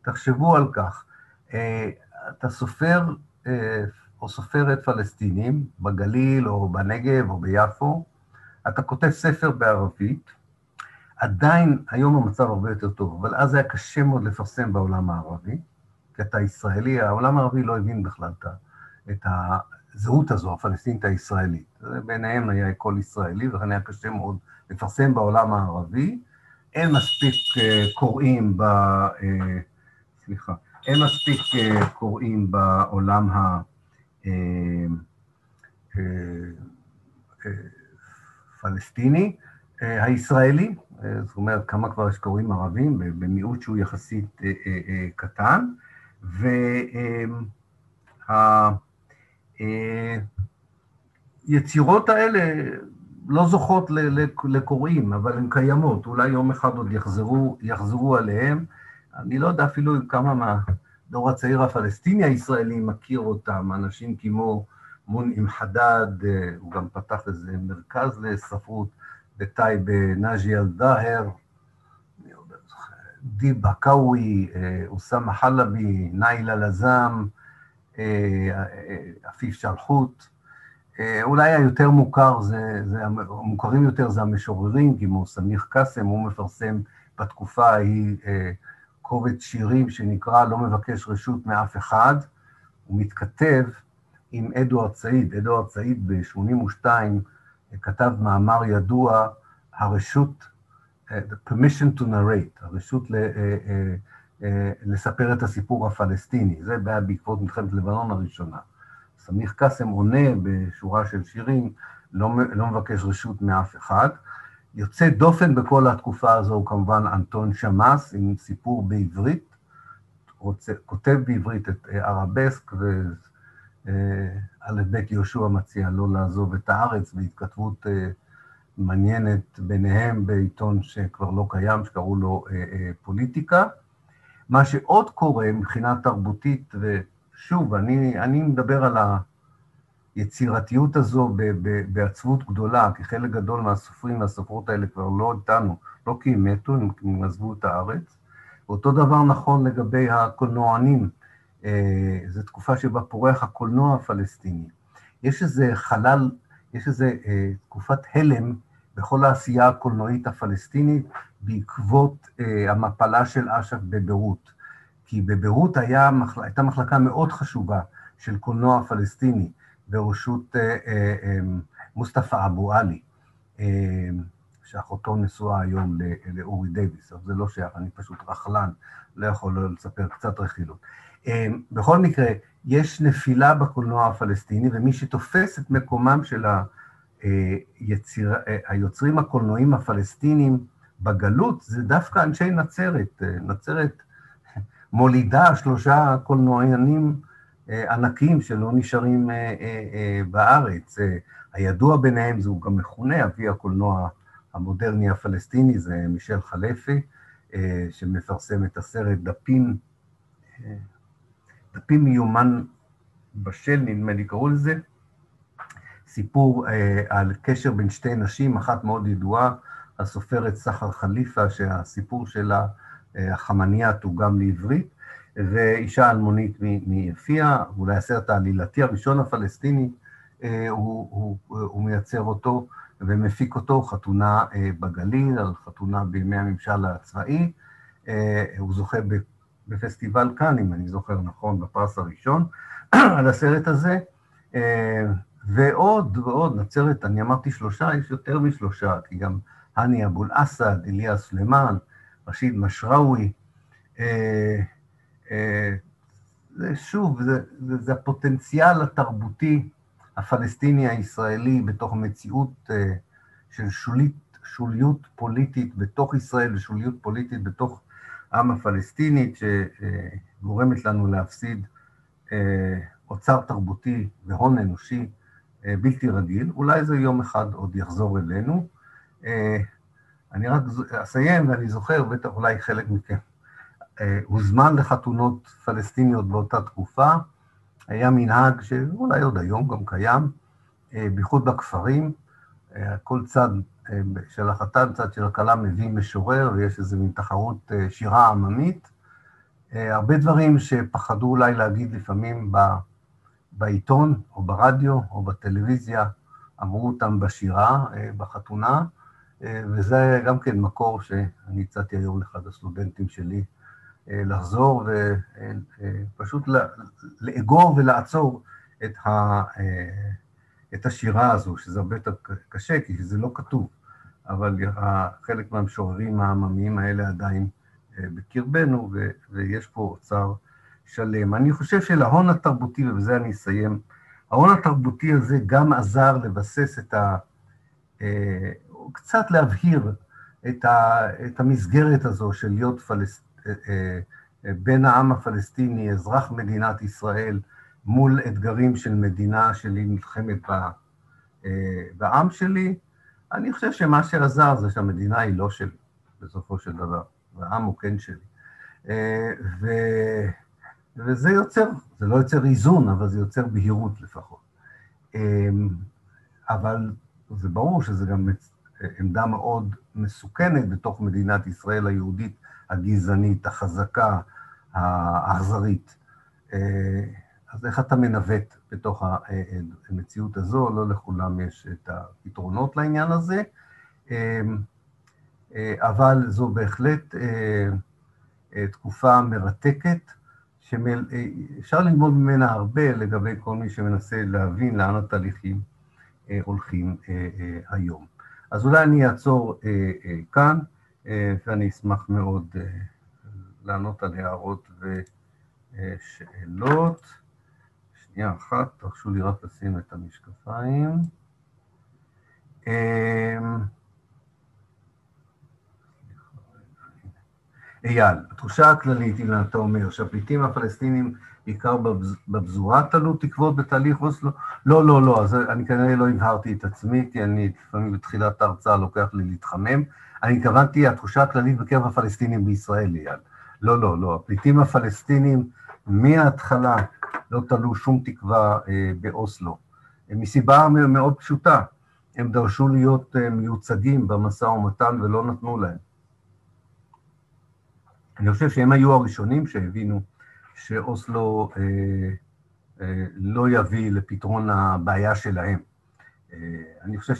Speaker 1: תחשבו על כך. אתה סופר או סופרת פלסטינים בגליל או בנגב או ביפו, אתה כותב ספר בערבית, עדיין היום המצב הרבה יותר טוב, אבל אז היה קשה מאוד לפרסם בעולם הערבי, כי אתה ישראלי, העולם הערבי לא הבין בכלל את הזהות הזו, הפלסטינית הישראלית. ביניהם היה קול ישראלי, ולכן היה קשה מאוד לפרסם בעולם הערבי. אין מספיק קוראים ב... סליחה. אין מספיק קוראים בעולם הפלסטיני, הישראלי, זאת אומרת, כמה כבר יש קוראים ערבים, במיעוט שהוא יחסית קטן, והיצירות האלה לא זוכות לקוראים, אבל הן קיימות, אולי יום אחד עוד יחזרו, יחזרו עליהן. אני לא יודע אפילו כמה מהדור הצעיר הפלסטיני הישראלי מכיר אותם, אנשים כמו מונעים חדד, הוא גם פתח איזה מרכז לספרות בטייבה, נאג'י אל-דאהר, דיב עכאווי, אוסאמה חלבי, ניילה לזם, עפיף שלחוט. אולי היותר מוכר, זה, זה, המוכרים יותר זה המשוררים, כמו סמיח קאסם, הוא מפרסם בתקופה ההיא קובץ שירים שנקרא לא מבקש רשות מאף אחד, הוא מתכתב עם אדוארד סעיד. אדוארד סעיד ב-82 כתב מאמר ידוע, הרשות, the permission to narrate, הרשות ל, לספר את הסיפור הפלסטיני. זה היה בעקבות מלחמת לבנון הראשונה. סמיח קאסם עונה בשורה של שירים, לא, לא מבקש רשות מאף אחד. יוצא דופן בכל התקופה הזו הוא כמובן אנטון שמאס, עם סיפור בעברית, רוצה, כותב בעברית את ערבסק, וא' ב' יהושע מציע לא לעזוב את הארץ, בהתכתבות מעניינת ביניהם בעיתון שכבר לא קיים, שקראו לו פוליטיקה. מה שעוד קורה מבחינה תרבותית, ושוב, אני, אני מדבר על. היצירתיות הזו בעצבות גדולה, כי חלק גדול מהסופרים והסופרות האלה כבר לא איתנו, לא כי הם מתו, הם עזבו את הארץ. ואותו דבר נכון לגבי הקולנוענים, זו תקופה שבה פורח הקולנוע הפלסטיני. יש איזה חלל, יש איזה תקופת הלם בכל העשייה הקולנועית הפלסטינית בעקבות המפלה של אש"ף בביירות. כי בביירות היה, הייתה מחלקה מאוד חשובה של קולנוע פלסטיני בראשות מוסטפא אבו עלי, שאחותו נשואה היום לאורי דייוויס, אבל זה לא שייך, אני פשוט רכלן, לא יכול לא לספר קצת רכילות. בכל מקרה, יש נפילה בקולנוע הפלסטיני, ומי שתופס את מקומם של היציר, היוצרים הקולנועיים הפלסטינים בגלות, זה דווקא אנשי נצרת. נצרת מולידה שלושה קולנועיינים ענקים שלא נשארים בארץ. הידוע ביניהם, זהו גם מכונה אבי הקולנוע המודרני הפלסטיני, זה מישל חלפי, שמפרסם את הסרט דפים, דפים מיומן בשל, נדמה לי קראו לזה, סיפור על קשר בין שתי נשים, אחת מאוד ידועה, הסופרת סחר חליפה, שהסיפור שלה, החמניה, תורגם לעברית, ואישה אלמונית מיפיע, אולי הסרט העלילתי הראשון הפלסטיני, הוא, הוא, הוא מייצר אותו ומפיק אותו, חתונה בגליל, על חתונה בימי הממשל הצבאי. הוא זוכה בפסטיבל כאן, אם אני זוכר נכון, בפרס הראשון, על הסרט הזה. ועוד ועוד, נצרת, אני אמרתי שלושה, יש יותר משלושה, כי גם האני אבו אל-אסד, אליה סלימאן, רשיד משראוי. זה שוב, זה, זה, זה הפוטנציאל התרבותי הפלסטיני הישראלי בתוך מציאות של שולית, שוליות פוליטית בתוך ישראל ושוליות פוליטית בתוך העם הפלסטינית, שגורמת לנו להפסיד אוצר תרבותי והון אנושי בלתי רגיל. אולי זה יום אחד עוד יחזור אלינו. אני רק אסיים, ואני זוכר, בטח אולי חלק מכם, הוזמן לחתונות פלסטיניות באותה תקופה, היה מנהג שאולי עוד היום גם קיים, בייחוד בכפרים, כל צד של החתן, צד של הכלה מביא משורר, ויש איזו מין תחרות שירה עממית. הרבה דברים שפחדו אולי להגיד לפעמים בעיתון, או ברדיו, או בטלוויזיה, אמרו אותם בשירה, בחתונה, וזה גם כן מקור שאני הצעתי היום לאחד הסטודנטים שלי, לחזור ופשוט לאגור ולעצור את, ה, את השירה הזו, שזה הרבה יותר קשה, כי זה לא כתוב, אבל חלק מהמשוררים העממיים האלה עדיין בקרבנו, ויש פה אוצר שלם. אני חושב שלהון התרבותי, ובזה אני אסיים, ההון התרבותי הזה גם עזר לבסס את ה... קצת להבהיר את, ה, את המסגרת הזו של להיות פלסט... בין העם הפלסטיני, אזרח מדינת ישראל, מול אתגרים של מדינה שלי נלחמת בעם שלי. אני חושב שמה שעזר זה שהמדינה היא לא שלי, בסופו של דבר, והעם הוא כן שלי. ו... וזה יוצר, זה לא יוצר איזון, אבל זה יוצר בהירות לפחות. אבל זה ברור שזה גם עמדה מאוד מסוכנת בתוך מדינת ישראל היהודית, הגזענית, החזקה, האכזרית. אז איך אתה מנווט בתוך המציאות הזו? לא לכולם יש את הפתרונות לעניין הזה, אבל זו בהחלט תקופה מרתקת, שאפשר ללמוד ממנה הרבה לגבי כל מי שמנסה להבין לאן התהליכים הולכים היום. אז אולי אני אעצור כאן, ואני אשמח מאוד לענות על הערות ושאלות. שנייה אחת, תרשו לי רק לשים את המשקפיים. אייל, התחושה הכללית, אילן, אתה אומר, שהפליטים הפלסטינים, בעיקר בפזורה, תלו תקוות בתהליך אוסלו? לא, לא, לא, אז אני כנראה לא הבהרתי את עצמי, כי אני לפעמים בתחילת ההרצאה לוקח לי להתחמם. אני התכוונתי, התחושה הכללית בקרב הפלסטינים בישראל, אייל. לא, לא, לא, הפליטים הפלסטינים מההתחלה לא תלו שום תקווה אה, באוסלו. מסיבה מאוד פשוטה, הם דרשו להיות אה, מיוצגים במשא ומתן ולא נתנו להם. אני חושב שהם היו הראשונים שהבינו שאוסלו אה, אה, לא יביא לפתרון הבעיה שלהם. אה, אני חושב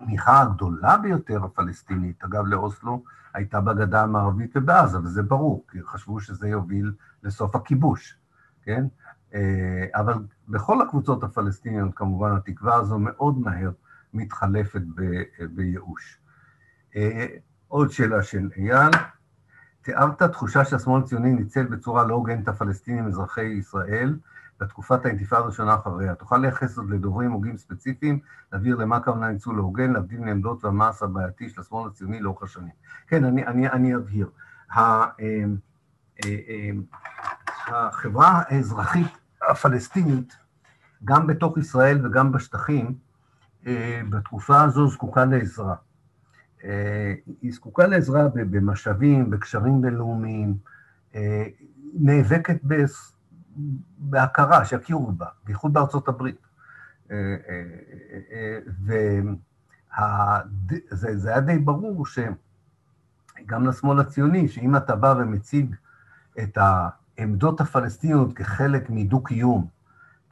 Speaker 1: התמיכה הגדולה ביותר הפלסטינית, אגב לאוסלו, הייתה בגדה המערבית ובעזה, וזה ברור, כי חשבו שזה יוביל לסוף הכיבוש, כן? אה, אבל בכל הקבוצות הפלסטיניות, כמובן, התקווה הזו מאוד מהר מתחלפת בייאוש. אה, עוד שאלה של אייל, תיארת תחושה שהשמאל הציוני ניצל בצורה לא הוגנת הפלסטינים אזרחי ישראל בתקופת האינתיפאדה הראשונה אחריה. תוכל לייחס זאת לדוברים הוגים ספציפיים, להבהיר למה הכוונה ניצול לא הוגן, להבדיל מעמדות והמס הבעייתי של השמאל הציוני לאורך השנים. כן, אני, אני, אני אבהיר. אה, אה, החברה האזרחית הפלסטינית, גם בתוך ישראל וגם בשטחים, בתקופה הזו זקוקה לעזרה. אה, היא זקוקה לעזרה במשאבים, בקשרים בינלאומיים, אה, נאבקת בהכרה, שיכירו בה, בייחוד בארצות הברית. אה, וזה היה די ברור שגם לשמאל הציוני, שאם אתה בא ומציג את העמדות הפלסטיניות כחלק מדו-קיום,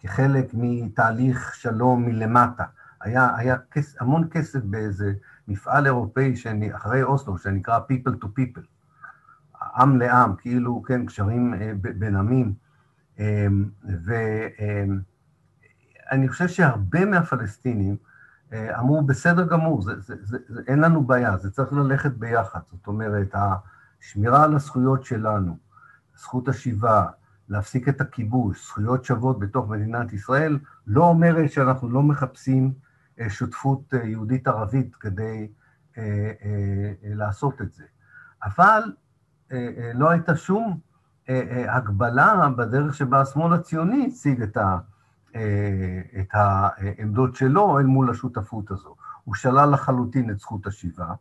Speaker 1: כחלק מתהליך שלום מלמטה, היה, היה כס, המון כסף באיזה מפעל אירופאי שאני, אחרי אוסלו, שנקרא People to People, עם לעם, כאילו, כן, קשרים אה, בין עמים. אמ, ואני חושב שהרבה מהפלסטינים אה, אמרו, בסדר גמור, זה, זה, זה, זה, אין לנו בעיה, זה צריך ללכת ביחד. זאת אומרת, השמירה על הזכויות שלנו, זכות השיבה, להפסיק את הכיבוש, זכויות שוות בתוך מדינת ישראל, לא אומרת שאנחנו לא מחפשים שותפות אה, יהודית-ערבית כדי אה, לעשות את זה. אבל לא הייתה שום הגבלה בדרך שבה השמאל הציוני הציג את, ה, את העמדות שלו אל מול השותפות הזו. הוא שלל לחלוטין את זכות השיבה.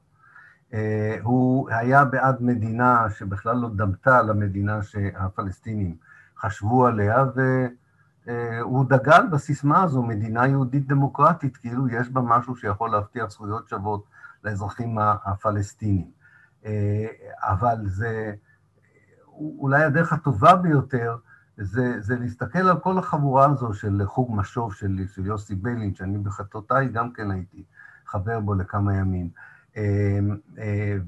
Speaker 1: הוא היה בעד מדינה שבכלל לא דמתה למדינה שהפלסטינים חשבו עליה, ו... אה, הוא דגל בסיסמה הזו, מדינה יהודית דמוקרטית, כאילו יש בה משהו שיכול להבטיח זכויות שוות לאזרחים הפלסטינים. אה, אבל זה, אולי הדרך הטובה ביותר, זה, זה להסתכל על כל החבורה הזו של חוג משוב של, של יוסי ביילין, שאני בחטאותיי גם כן הייתי חבר בו לכמה ימים. אה,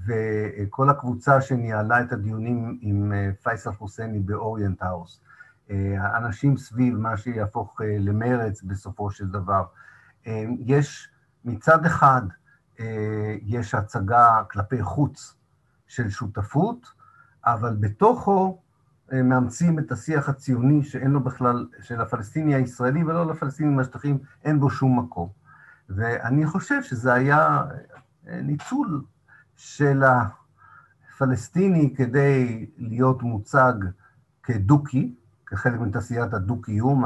Speaker 1: וכל הקבוצה שניהלה את הדיונים עם פייסל חוסייני באוריינט האוס. האנשים סביב מה שיהפוך אה, למרץ בסופו של דבר. אה, יש מצד אחד, אה, יש הצגה כלפי חוץ של שותפות, אבל בתוכו מאמצים את השיח הציוני שאין לו בכלל, של הפלסטיני הישראלי ולא לפלסטינים מהשטחים, אין בו שום מקום. ואני חושב שזה היה ניצול של הפלסטיני כדי להיות מוצג כדוקי, כחלק מתעשיית הדו-קיום,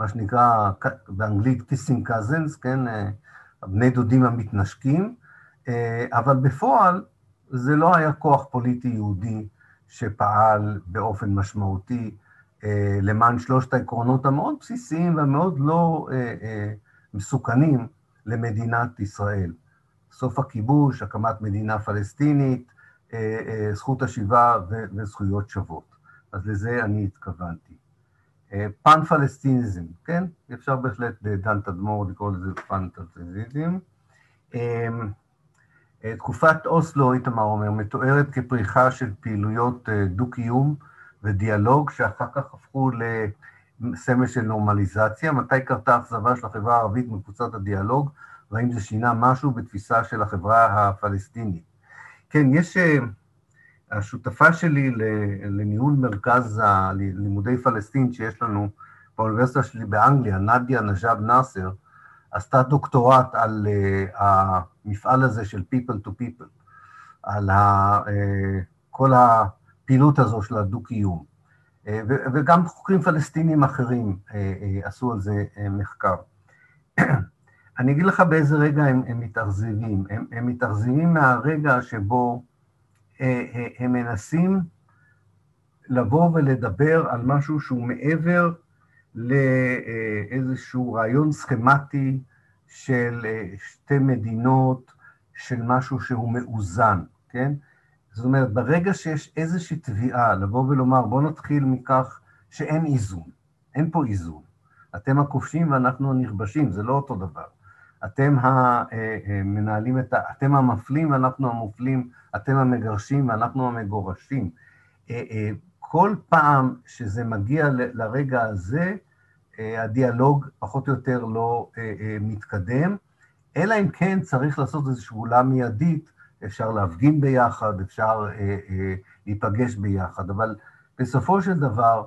Speaker 1: מה שנקרא באנגלית kissing cousins, כן, אה, בני דודים המתנשקים, אה, אבל בפועל זה לא היה כוח פוליטי יהודי שפעל באופן משמעותי אה, למען שלושת העקרונות המאוד בסיסיים והמאוד לא מסוכנים למדינת ישראל. סוף הכיבוש, הקמת מדינה פלסטינית, זכות השיבה וזכויות שוות. אז לזה אני התכוונתי. אה, פן-פלסטיניזם, כן? אפשר בהחלט בדן תדמור לקרוא לזה פן-פלסטיניזם. אה, אה, תקופת אוסלו, איתמר אומר, מתוארת כפריחה של פעילויות דו-קיום ודיאלוג, שאחר כך הפכו לסמל של נורמליזציה. מתי קרתה אכזבה של החברה הערבית מקבוצת הדיאלוג, והאם זה שינה משהו בתפיסה של החברה הפלסטינית? כן, יש... השותפה שלי לניהול מרכז הלימודי פלסטין שיש לנו באוניברסיטה שלי באנגליה, נדיה נג'אב נאסר, עשתה דוקטורט על uh, המפעל הזה של People to People, על ה, uh, כל הפעילות הזו של הדו-קיום. Uh, וגם חוקרים פלסטינים אחרים עשו על זה מחקר. אני אגיד לך באיזה רגע הם, הם מתאכזבים. הם, הם מתאכזבים מהרגע שבו אה, אה, הם מנסים לבוא ולדבר על משהו שהוא מעבר לאיזשהו רעיון סכמטי של אה, שתי מדינות, של משהו שהוא מאוזן, כן? זאת אומרת, ברגע שיש איזושהי תביעה לבוא ולומר, בואו נתחיל מכך שאין איזון, אין פה איזון. אתם הכובשים ואנחנו הנכבשים, זה לא אותו דבר. אתם המנהלים את ה... אתם המפלים ואנחנו המופלים, אתם המגרשים ואנחנו המגורשים. כל פעם שזה מגיע לרגע הזה, הדיאלוג פחות או יותר לא מתקדם, אלא אם כן צריך לעשות איזושהי פעולה מיידית, אפשר להפגין ביחד, אפשר להיפגש ביחד, אבל בסופו של דבר,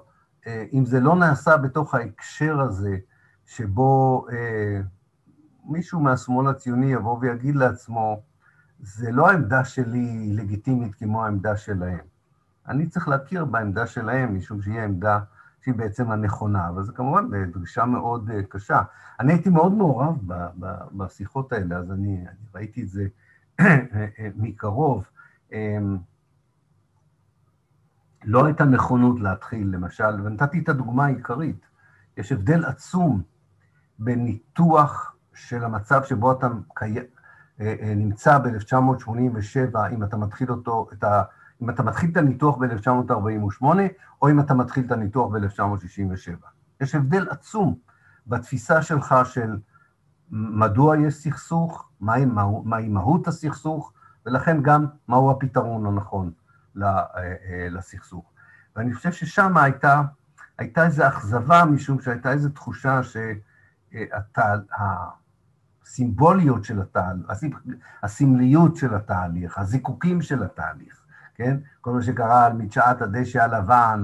Speaker 1: אם זה לא נעשה בתוך ההקשר הזה, שבו מישהו מהשמאל הציוני יבוא ויגיד לעצמו, זה לא העמדה שלי לגיטימית כמו העמדה שלהם. אני צריך להכיר בעמדה שלהם, משום שהיא העמדה שהיא בעצם הנכונה, אבל זו כמובן דרישה מאוד קשה. אני הייתי מאוד מעורב בשיחות האלה, אז אני, אני ראיתי את זה מקרוב. לא הייתה נכונות להתחיל, למשל, ונתתי את הדוגמה העיקרית, יש הבדל עצום בניתוח של המצב שבו אתה נמצא ב-1987, אם אתה מתחיל אותו, את ה... אם אתה מתחיל את הניתוח ב-1948, או אם אתה מתחיל את הניתוח ב-1967. יש הבדל עצום בתפיסה שלך של מדוע יש סכסוך, מהי, מהי מהות הסכסוך, ולכן גם מהו הפתרון הנכון לסכסוך. ואני חושב ששם הייתה, הייתה איזו אכזבה, משום שהייתה איזו תחושה שהסימבוליות של התהליך, הסמליות של התהליך, הזיקוקים של התהליך, כן? כל מה שקרה על מדשאת הדשא הלבן,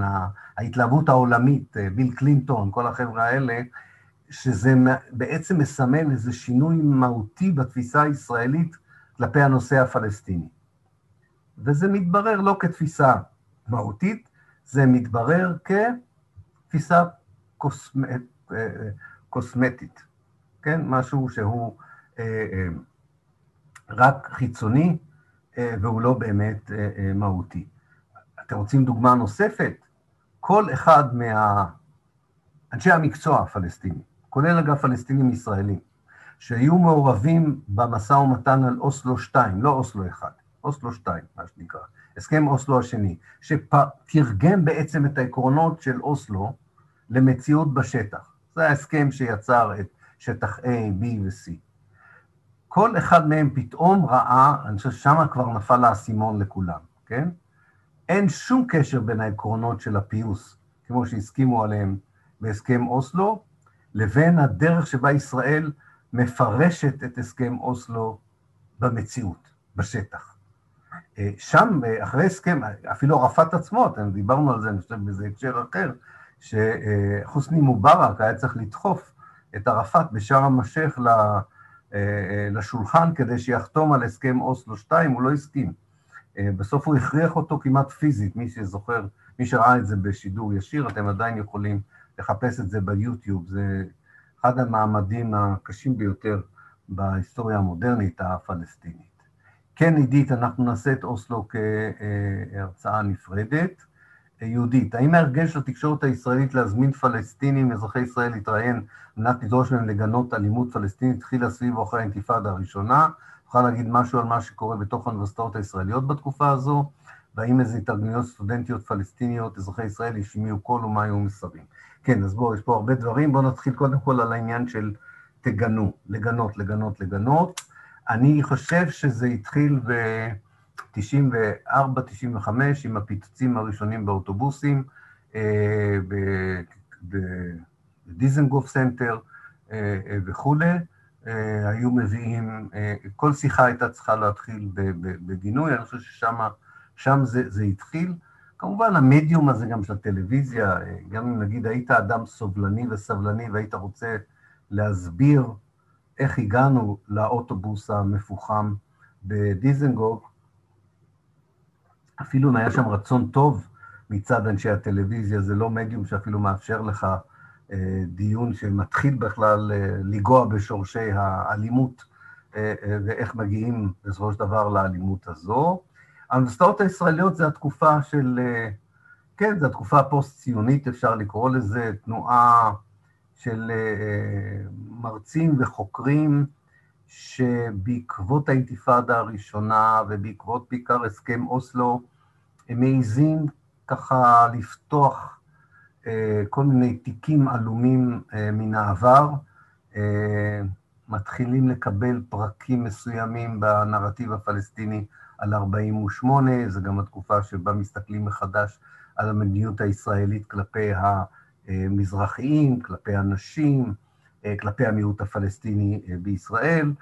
Speaker 1: ההתלהבות העולמית, ביל קלינטון, כל החבר'ה האלה, שזה בעצם מסמל איזה שינוי מהותי בתפיסה הישראלית כלפי הנושא הפלסטיני. וזה מתברר לא כתפיסה מהותית, זה מתברר כתפיסה קוסמט, קוסמטית, כן? משהו שהוא רק חיצוני, והוא לא באמת מהותי. אתם רוצים דוגמה נוספת? כל אחד מאנשי המקצוע הפלסטיני, כולל אגב פלסטינים ישראלים, שהיו מעורבים במשא ומתן על אוסלו 2, לא אוסלו 1, אוסלו 2, מה שנקרא, הסכם אוסלו השני, שתרגם בעצם את העקרונות של אוסלו למציאות בשטח. זה ההסכם שיצר את שטח A, B ו-C. כל אחד מהם פתאום ראה, אני חושב ששם כבר נפל האסימון לכולם, כן? אין שום קשר בין העקרונות של הפיוס, כמו שהסכימו עליהם בהסכם אוסלו, לבין הדרך שבה ישראל מפרשת את הסכם אוסלו במציאות, בשטח. שם, אחרי הסכם, אפילו ערפאת עצמו, אתם דיברנו על זה, אני חושב, באיזה הקשר אחר, שחוסני מובארק היה צריך לדחוף את ערפאת בשארם א-שייח לשולחן כדי שיחתום על הסכם אוסלו 2, הוא לא הסכים. בסוף הוא הכריח אותו כמעט פיזית, מי שזוכר, מי שראה את זה בשידור ישיר, אתם עדיין יכולים לחפש את זה ביוטיוב, זה אחד המעמדים הקשים ביותר בהיסטוריה המודרנית הפלסטינית. כן, עידית, אנחנו נעשה את אוסלו כהרצאה נפרדת. יהודית, האם ההרגל התקשורת הישראלית להזמין פלסטינים, אזרחי ישראל, להתראיין על מנת לדרוש מהם לגנות אלימות פלסטינית, התחילה סביב או אחרי האינתיפאדה הראשונה? תוכל להגיד משהו על מה שקורה בתוך האוניברסיטאות הישראליות בתקופה הזו, והאם איזה התארגנויות סטודנטיות פלסטיניות, אזרחי ישראל, השמיעו קול ומה היו מסרים? כן, אז בואו, יש פה הרבה דברים, בואו נתחיל קודם כל על העניין של תגנו, לגנות, לגנות, לגנות. אני חושב שזה התחיל ב... 94-95 עם הפיצוצים הראשונים באוטובוסים, בדיזנגוף סנטר וכולי, היו מביאים, כל שיחה הייתה צריכה להתחיל בגינוי, אני חושב ששם זה, זה התחיל. כמובן, המדיום הזה גם של הטלוויזיה, גם אם נגיד היית אדם סובלני וסבלני והיית רוצה להסביר איך הגענו לאוטובוס המפוחם בדיזנגוף, אפילו אם היה שם רצון טוב מצד אנשי הטלוויזיה, זה לא מדיום שאפילו מאפשר לך אה, דיון שמתחיל בכלל אה, לנגוע בשורשי האלימות אה, ואיך מגיעים בסופו של דבר לאלימות הזו. האוניברסיטאות הישראליות זה התקופה של, כן, זו התקופה הפוסט-ציונית, אפשר לקרוא לזה, תנועה של מרצים וחוקרים, שבעקבות האינתיפאדה הראשונה ובעקבות בעיקר הסכם אוסלו, מעיזים ככה לפתוח אה, כל מיני תיקים עלומים אה, מן העבר. אה, מתחילים לקבל פרקים מסוימים בנרטיב הפלסטיני על 48', זו גם התקופה שבה מסתכלים מחדש על המדיניות הישראלית כלפי המזרחיים, כלפי הנשים, כלפי המיעוט הפלסטיני בישראל.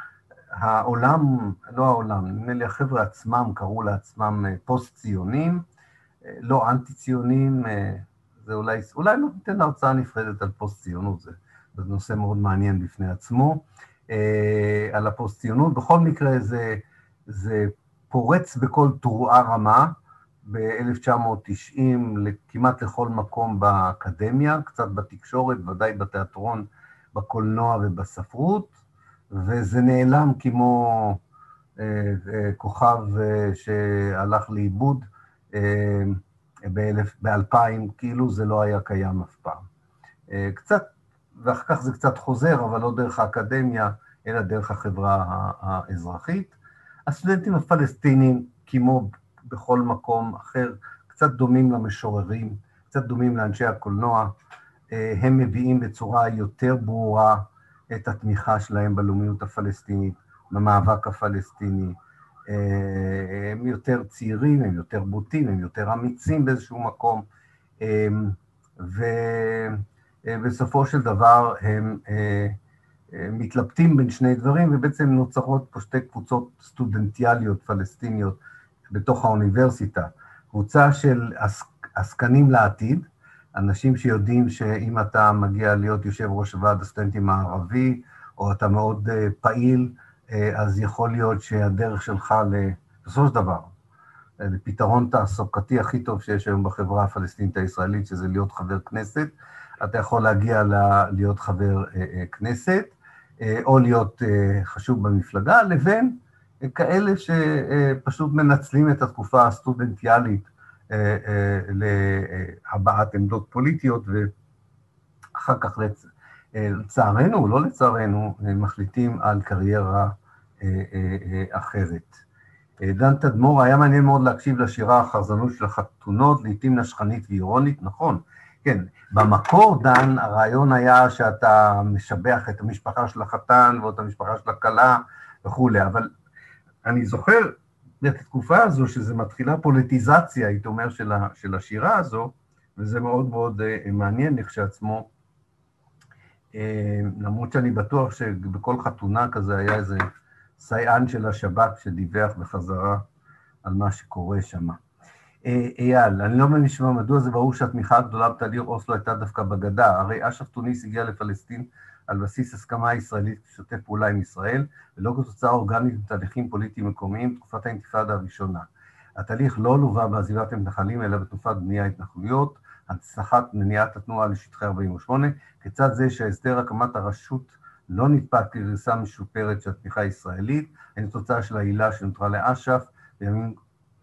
Speaker 1: העולם, לא העולם, נדמה לי החבר'ה עצמם קראו לעצמם פוסט-ציונים, לא אנטי-ציונים, זה אולי, אולי ניתן הרצאה נפרדת על פוסט-ציונות, זה, זה נושא מאוד מעניין בפני עצמו, על הפוסט-ציונות. בכל מקרה זה, זה פורץ בכל תרועה רמה ב-1990 כמעט לכל מקום באקדמיה, קצת בתקשורת, ודאי בתיאטרון, בקולנוע ובספרות, וזה נעלם כמו אה, אה, כוכב אה, שהלך לאיבוד באלפיים, כאילו זה לא היה קיים אף פעם. קצת, ואחר כך זה קצת חוזר, אבל לא דרך האקדמיה, אלא דרך החברה האזרחית. הסטודנטים הפלסטינים, כמו בכל מקום אחר, קצת דומים למשוררים, קצת דומים לאנשי הקולנוע, הם מביאים בצורה יותר ברורה את התמיכה שלהם בלאומיות הפלסטינית, במאבק הפלסטיני. הם יותר צעירים, הם יותר בוטים, הם יותר אמיצים באיזשהו מקום, ובסופו של דבר הם מתלבטים בין שני דברים, ובעצם נוצרות פה שתי קבוצות סטודנטיאליות פלסטיניות בתוך האוניברסיטה. קבוצה של עסקנים לעתיד, אנשים שיודעים שאם אתה מגיע להיות יושב ראש ועד הסטודנטים הערבי, או אתה מאוד פעיל, אז יכול להיות שהדרך שלך, בסופו של דבר, לפתרון תעסוקתי הכי טוב שיש היום בחברה הפלסטינית הישראלית, שזה להיות חבר כנסת, אתה יכול להגיע להיות חבר כנסת, או להיות חשוב במפלגה, לבין כאלה שפשוט מנצלים את התקופה הסטודנטיאלית להבעת עמדות פוליטיות, ואחר כך, לצערנו, לא לצערנו, מחליטים על קריירה אחרת. דן תדמור, היה מעניין מאוד להקשיב לשירה החרזנות של החתונות, לעתים נשכנית ואירונית, נכון, כן, במקור, דן, הרעיון היה שאתה משבח את המשפחה של החתן ואת המשפחה של הכלה וכולי, אבל אני זוכר את התקופה הזו, שזה מתחילה פוליטיזציה, הייתי אומר, של, של השירה הזו, וזה מאוד מאוד מעניין לכשעצמו, למרות שאני בטוח שבכל חתונה כזה היה איזה סייען של השב"כ שדיווח בחזרה על מה שקורה שם. אייל, אני לא מבין שמע מדוע זה ברור שהתמיכה הגדולה בתהליך אוסלו הייתה דווקא בגדה, הרי אש"ף תוניס הגיע לפלסטין על בסיס הסכמה ישראלית לשתף פעולה עם ישראל, ולא כתוצאה אורגנית בתהליכים פוליטיים מקומיים, תקופת האינתיפאדה הראשונה. התהליך לא לווה בעזיבת המתנחלים, אלא בתקופת בנייה התנחלויות, הנצחת מניעת התנועה לשטחי 48, כיצד זה שהסדר הקמת הרשות לא נתפק כגרסה משופרת של התמיכה הישראלית, הן תוצאה של העילה שנותרה לאש"ף, בימים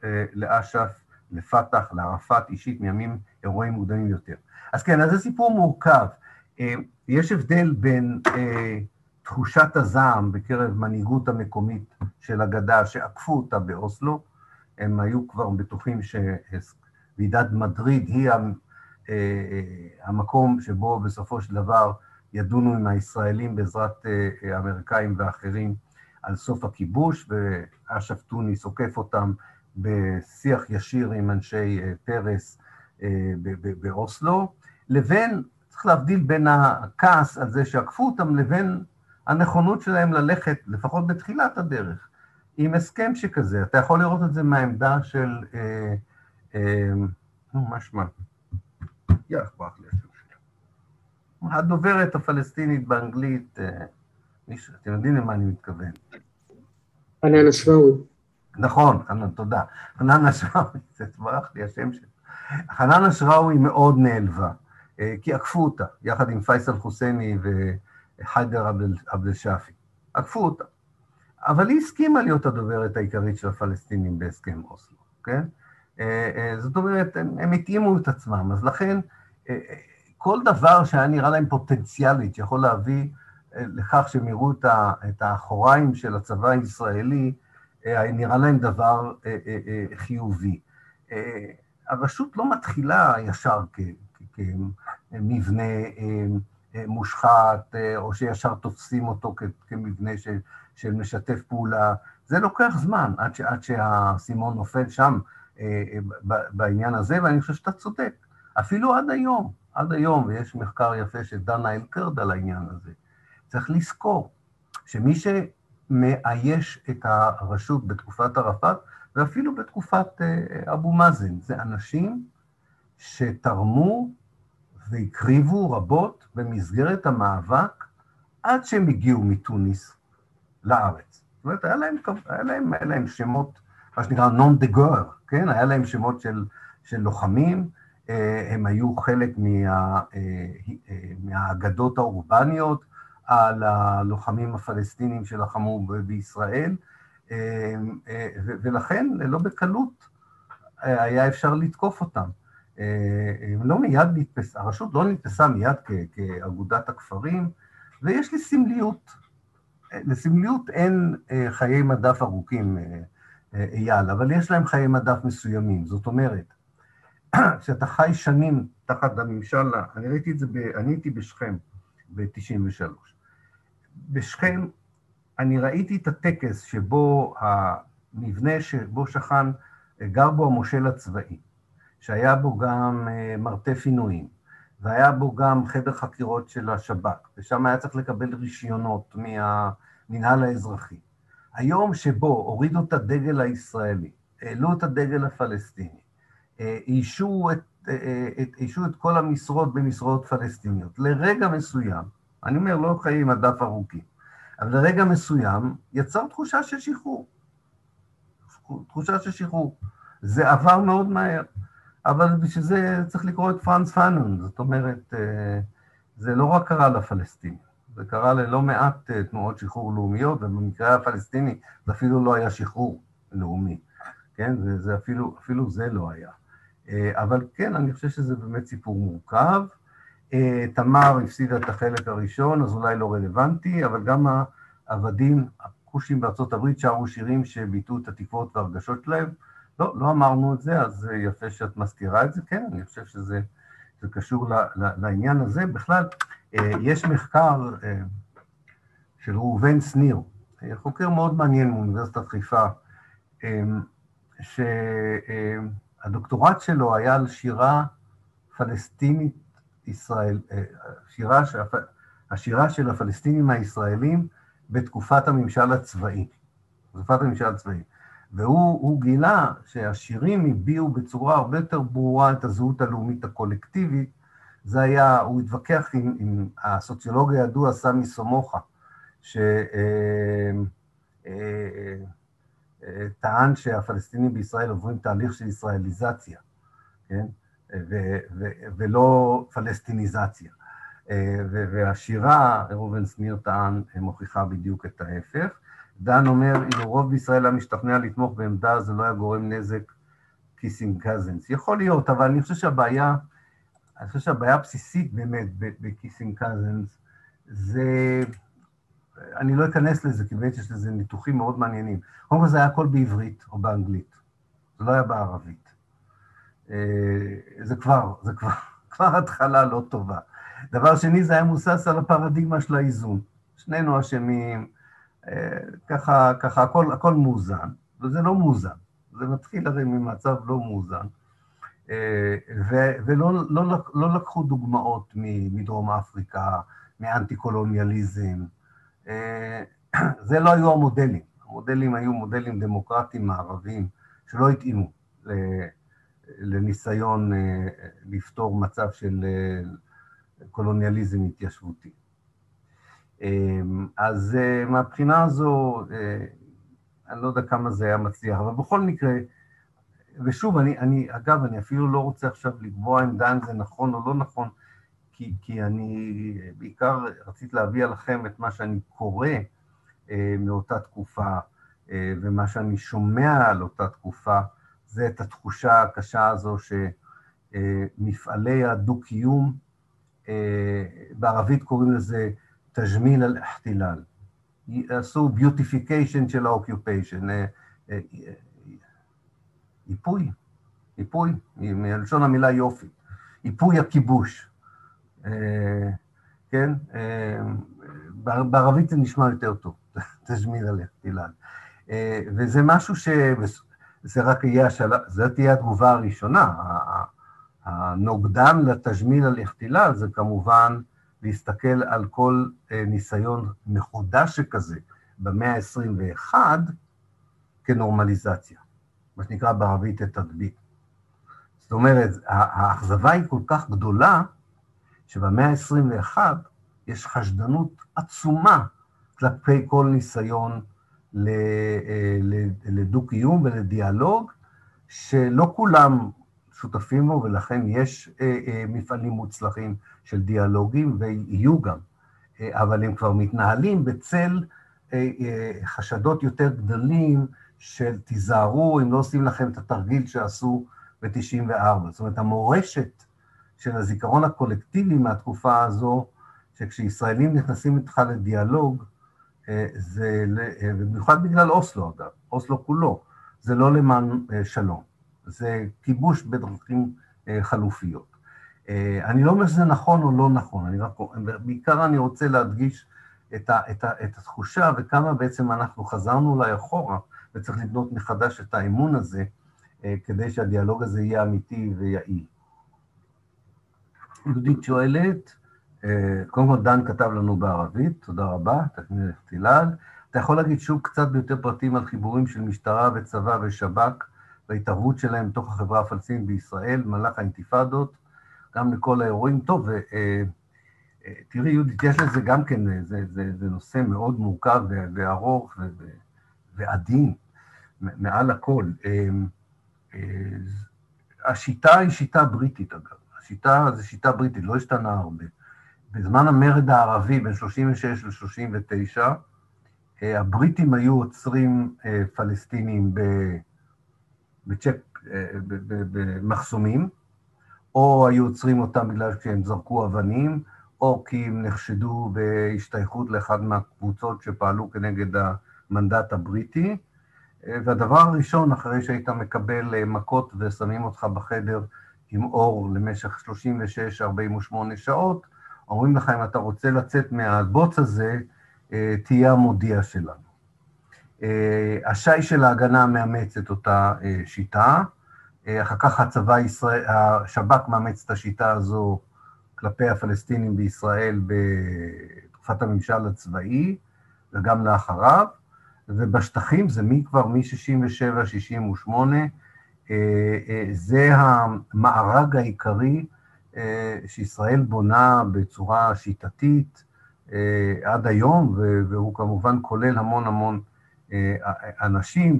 Speaker 1: אה, לאש"ף, לפת"ח, לערפאת אישית מימים אירועים מוקדמים יותר. אז כן, אז זה סיפור מורכב. אה, יש הבדל בין אה, תחושת הזעם בקרב מנהיגות המקומית של הגדה שעקפו אותה באוסלו, הם היו כבר בטוחים שוועידת מדריד היא המקום שבו בסופו של דבר ידונו עם הישראלים בעזרת האמריקאים ואחרים על סוף הכיבוש, ואש"ף טוניס עוקף אותם בשיח ישיר עם אנשי פרס באוסלו, לבין, צריך להבדיל בין הכעס על זה שעקפו אותם לבין הנכונות שלהם ללכת, לפחות בתחילת הדרך, עם הסכם שכזה. אתה יכול לראות את זה מהעמדה של, נו, מה שמה? יח, ברח לי השם שלו. הדוברת הפלסטינית באנגלית, אתם יודעים למה אני מתכוון.
Speaker 2: חנן אשראוי.
Speaker 1: נכון, חנן, תודה. חנן אשראוי, זה תברח לי השם שלו. חנן אשראוי מאוד נעלבה, כי עקפו אותה, יחד עם פייסל חוסייני וחיידר עבד אל-שאפי. עקפו אותה. אבל היא הסכימה להיות הדוברת העיקרית של הפלסטינים בהסכם אוסלו, כן? זאת אומרת, הם, הם התאימו את עצמם, אז לכן כל דבר שהיה נראה להם פוטנציאלית, שיכול להביא לכך שהם יראו את האחוריים של הצבא הישראלי, נראה להם דבר חיובי. הרשות לא מתחילה ישר כמבנה מושחת, או שישר תופסים אותו כמבנה של, של משתף פעולה. זה לוקח זמן עד, ש, עד שהאסימון נופל שם בעניין הזה, ואני חושב שאתה צודק. אפילו עד היום, עד היום, ויש מחקר יפה של דנה אלקרד על העניין הזה, צריך לזכור שמי שמאייש את הרשות בתקופת ערפאת, ואפילו בתקופת אה, אבו מאזן, זה אנשים שתרמו והקריבו רבות במסגרת המאבק עד שהם הגיעו מתוניס לארץ. זאת אומרת, היה להם, היה להם, היה להם שמות, מה שנקרא נון דה גור, כן? היה להם שמות של, של לוחמים, אה, הם היו חלק מה, אה, מהאגדות האורבניות על הלוחמים הפלסטינים שלחמו בישראל, ולכן לא בקלות היה אפשר לתקוף אותם. לא מיד נתפס, הרשות לא נתפסה מיד כאגודת הכפרים, ויש לי סמליות. לסמליות אין אה, חיי מדף ארוכים, אה, אה, אייל, אבל יש להם חיי מדף מסוימים. זאת אומרת, כשאתה חי שנים תחת הממשל, אני ראיתי את זה, ב, אני הייתי בשכם ב-93. בשכם אני ראיתי את הטקס שבו המבנה שבו שכן, גר בו המושל הצבאי, שהיה בו גם מרתף עינויים, והיה בו גם חדר חקירות של השב"כ, ושם היה צריך לקבל רישיונות מהמינהל האזרחי. היום שבו הורידו את הדגל הישראלי, העלו את הדגל הפלסטיני, אישו את, את, אישו את כל המשרות במשרות פלסטיניות, לרגע מסוים, אני אומר, לא חיים הדף ארוכים, אבל לרגע מסוים יצר תחושה של שחרור. תחושה של שחרור. זה עבר מאוד מהר. אבל בשביל זה צריך לקרוא את פרנס פאנון, זאת אומרת, אה, זה לא רק קרה לפלסטינים, זה קרה ללא מעט אה, תנועות שחרור לאומיות, ובמקרה הפלסטיני זה אפילו לא היה שחרור לאומי, כן? זה, זה אפילו, אפילו זה לא היה. אה, אבל כן, אני חושב שזה באמת סיפור מורכב. תמר הפסידה את החלק הראשון, אז אולי לא רלוונטי, אבל גם העבדים, הכושים בארצות הברית שרו שירים שביטאו את התקוות והרגשות שלהם. לא, לא אמרנו את זה, אז יפה שאת מזכירה את זה, כן, אני חושב שזה קשור לעניין הזה. בכלל, אה, יש מחקר אה, של ראובן שניר, אה, חוקר מאוד מעניין מאוניברסיטת חיפה, שהדוקטורט שלו היה על שירה פלסטינית ישראל, שירה, השירה של הפלסטינים הישראלים בתקופת הממשל הצבאי, בתקופת הממשל הצבאי. והוא גילה שהשירים הביעו בצורה הרבה יותר ברורה את הזהות הלאומית הקולקטיבית. זה היה, הוא התווכח עם, עם הסוציולוג הידוע סמי סומוכה, שטען אה, אה, שהפלסטינים בישראל עוברים תהליך של ישראליזציה, כן? ו, ו, ולא פלסטיניזציה. אה, והשירה, ראובן שניר טען, מוכיחה בדיוק את ההפך. דן אומר, אילו רוב בישראל היה משתכנע לתמוך בעמדה, זה לא היה גורם נזק kissing cousins. יכול להיות, אבל אני חושב שהבעיה, אני חושב שהבעיה הבסיסית באמת ב kissing cousins, זה, אני לא אכנס לזה, כי באמת יש לזה ניתוחים מאוד מעניינים. קודם כל זה היה הכל בעברית או באנגלית, זה לא היה בערבית. אה, זה כבר, זה כבר, כבר התחלה לא טובה. דבר שני, זה היה מבוסס על הפרדיגמה של האיזון. שנינו אשמים, ככה, ככה הכל, הכל מאוזן, וזה לא מאוזן, זה מתחיל הרי ממצב לא מאוזן, אה, ו, ולא לא, לא לקחו דוגמאות מדרום אפריקה, מאנטי-קולוניאליזם, אה, זה לא היו המודלים, המודלים היו מודלים דמוקרטיים מערביים שלא התאימו לניסיון אה, לפתור מצב של קולוניאליזם התיישבותי. אמ, אז אה, מהבחינה הזו, אה, אני לא יודע כמה זה היה מצליח, אבל בכל מקרה, ושוב, אני, אני, אגב, אני אפילו לא רוצה עכשיו לקבוע אם זה נכון או לא נכון, כי, כי אני בעיקר רציתי להביא עליכם את מה שאני קורא אה, מאותה תקופה, ומה שאני שומע על אותה תקופה, זה את התחושה הקשה הזו שמפעלי הדו-קיום, בערבית קוראים לזה تجميل الاحتلال. עשו beautification של ה occupation, איפוי, איפוי, מלשון המילה יופי, איפוי הכיבוש. כן? בערבית זה נשמע יותר טוב, תזמין עליך, תילן. וזה משהו ש... זה רק יהיה השלב, זאת תהיה התגובה הראשונה. הנוגדן לתג'מיל על איכתילל זה כמובן להסתכל על כל ניסיון מחודש שכזה במאה ה-21 כנורמליזציה, מה שנקרא בערבית התדביק. זאת אומרת, האכזבה היא כל כך גדולה, שבמאה ה-21 יש חשדנות עצומה כלפי כל ניסיון לדו-קיום ולדיאלוג, שלא כולם שותפים בו, ולכן יש מפעלים מוצלחים של דיאלוגים, ויהיו גם, אבל הם כבר מתנהלים בצל חשדות יותר גדולים של תיזהרו אם לא עושים לכם את התרגיל שעשו ב-94. זאת אומרת, המורשת של הזיכרון הקולקטיבי מהתקופה הזו, שכשישראלים נכנסים איתך לדיאלוג, זה, במיוחד בגלל אוסלו אגב, אוסלו כולו, זה לא למען שלום, זה כיבוש בדרכים חלופיות. אני לא אומר שזה נכון או לא נכון, אני רק, בעיקר אני רוצה להדגיש את, ה, את, ה, את התחושה וכמה בעצם אנחנו חזרנו אולי אחורה, וצריך לבנות מחדש את האמון הזה, כדי שהדיאלוג הזה יהיה אמיתי ויעיל. יהודית שואלת, קודם כל דן כתב לנו בערבית, תודה רבה, תקניר תילד. אתה יכול להגיד שוב קצת ביותר פרטים על חיבורים של משטרה וצבא ושב"כ וההתערבות שלהם בתוך החברה הפלסטינית בישראל, במהלך האינתיפאדות, גם לכל האירועים. טוב, תראי יהודית, יש לזה גם כן, זה, זה, זה נושא מאוד מורכב וארוך ועדין, מעל הכל. השיטה היא שיטה בריטית, אגב. השיטה זו שיטה בריטית, לא השתנה הרבה. בזמן המרד הערבי, בין 36 ל-39, הבריטים היו עוצרים פלסטינים בצ'ק, במחסומים, או היו עוצרים אותם בגלל שהם זרקו אבנים, או כי הם נחשדו בהשתייכות לאחד מהקבוצות שפעלו כנגד המנדט הבריטי. והדבר הראשון, אחרי שהיית מקבל מכות ושמים אותך בחדר עם אור למשך 36-48 שעות, אומרים לך, אם אתה רוצה לצאת מהבוץ הזה, תהיה המודיע שלנו. השי של ההגנה מאמץ את אותה שיטה, אחר כך הצבא ישראל, השב"כ מאמץ את השיטה הזו כלפי הפלסטינים בישראל בתקופת הממשל הצבאי וגם לאחריו, ובשטחים זה מי כבר מ-67-68, זה המארג העיקרי שישראל בונה בצורה שיטתית עד היום, והוא כמובן כולל המון המון אנשים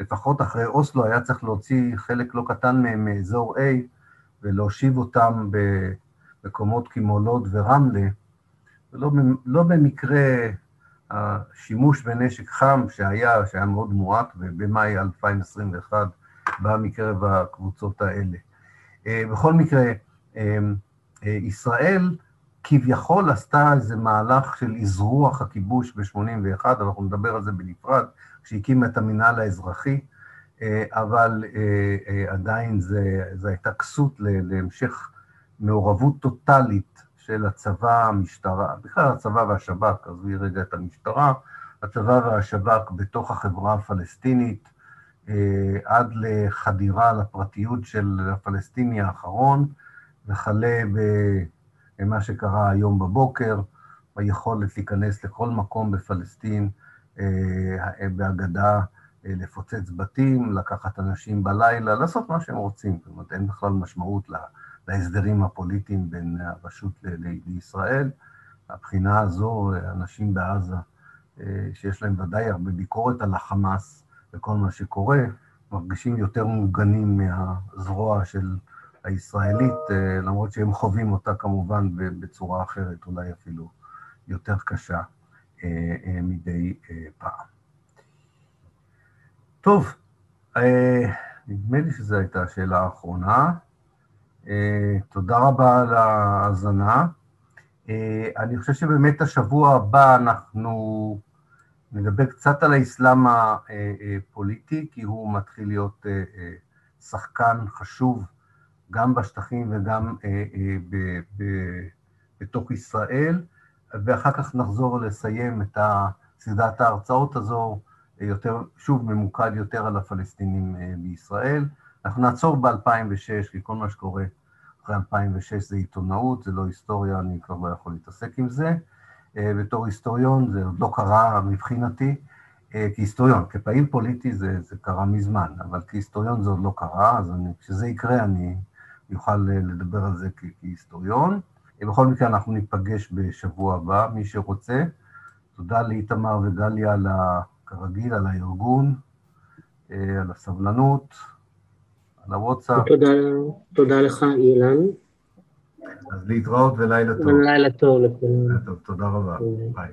Speaker 1: שלפחות אחרי אוסלו היה צריך להוציא חלק לא קטן מהם מאזור A ולהושיב אותם במקומות כמו לוד ורמלה, ולא לא במקרה השימוש בנשק חם שהיה, שהיה מאוד מועט, ובמאי 2021 בא מקרב הקבוצות האלה. בכל מקרה, ישראל כביכול עשתה איזה מהלך של אזרוח הכיבוש ב-81, אבל אנחנו נדבר על זה בנפרד, כשהקימה את המינהל האזרחי, אבל עדיין זו הייתה כסות להמשך מעורבות טוטאלית של הצבא, המשטרה, בכלל הצבא והשב"כ, עזבי רגע את המשטרה, הצבא והשב"כ בתוך החברה הפלסטינית, עד לחדירה לפרטיות של הפלסטיני האחרון, וכלה במה שקרה היום בבוקר, ביכולת להיכנס לכל מקום בפלסטין, בהגדה, לפוצץ בתים, לקחת אנשים בלילה, לעשות מה שהם רוצים. זאת אומרת, אין בכלל משמעות להסדרים הפוליטיים בין הרשות לישראל. מהבחינה הזו, אנשים בעזה, שיש להם ודאי הרבה ביקורת על החמאס וכל מה שקורה, מרגישים יותר מוגנים מהזרוע של הישראלית, למרות שהם חווים אותה כמובן בצורה אחרת, אולי אפילו יותר קשה מדי פעם. טוב, נדמה לי שזו הייתה השאלה האחרונה. תודה רבה על ההאזנה. אני חושב שבאמת השבוע הבא אנחנו נדבר קצת על האסלאם הפוליטי, כי הוא מתחיל להיות שחקן חשוב גם בשטחים וגם בתוך ישראל, ואחר כך נחזור לסיים את סדרת ההרצאות הזו, יותר, שוב ממוקד יותר על הפלסטינים בישראל. אנחנו נעצור ב-2006, כי כל מה שקורה אחרי 2006 זה עיתונאות, זה לא היסטוריה, אני כבר לא יכול להתעסק עם זה. בתור היסטוריון זה עוד לא קרה מבחינתי, כהיסטוריון, כפעיל פוליטי זה, זה קרה מזמן, אבל כהיסטוריון זה עוד לא קרה, אז אני, כשזה יקרה אני אוכל לדבר על זה כהיסטוריון. בכל מקרה, אנחנו ניפגש בשבוע הבא, מי שרוצה. תודה לאיתמר וגליה, על ה, כרגיל, על הארגון, על הסבלנות, על הוואטסאפ.
Speaker 2: תודה, תודה לך, אילן.
Speaker 1: אז להתראות ולילה טוב.
Speaker 2: לילה טוב לכולם.
Speaker 1: תודה רבה. ביי.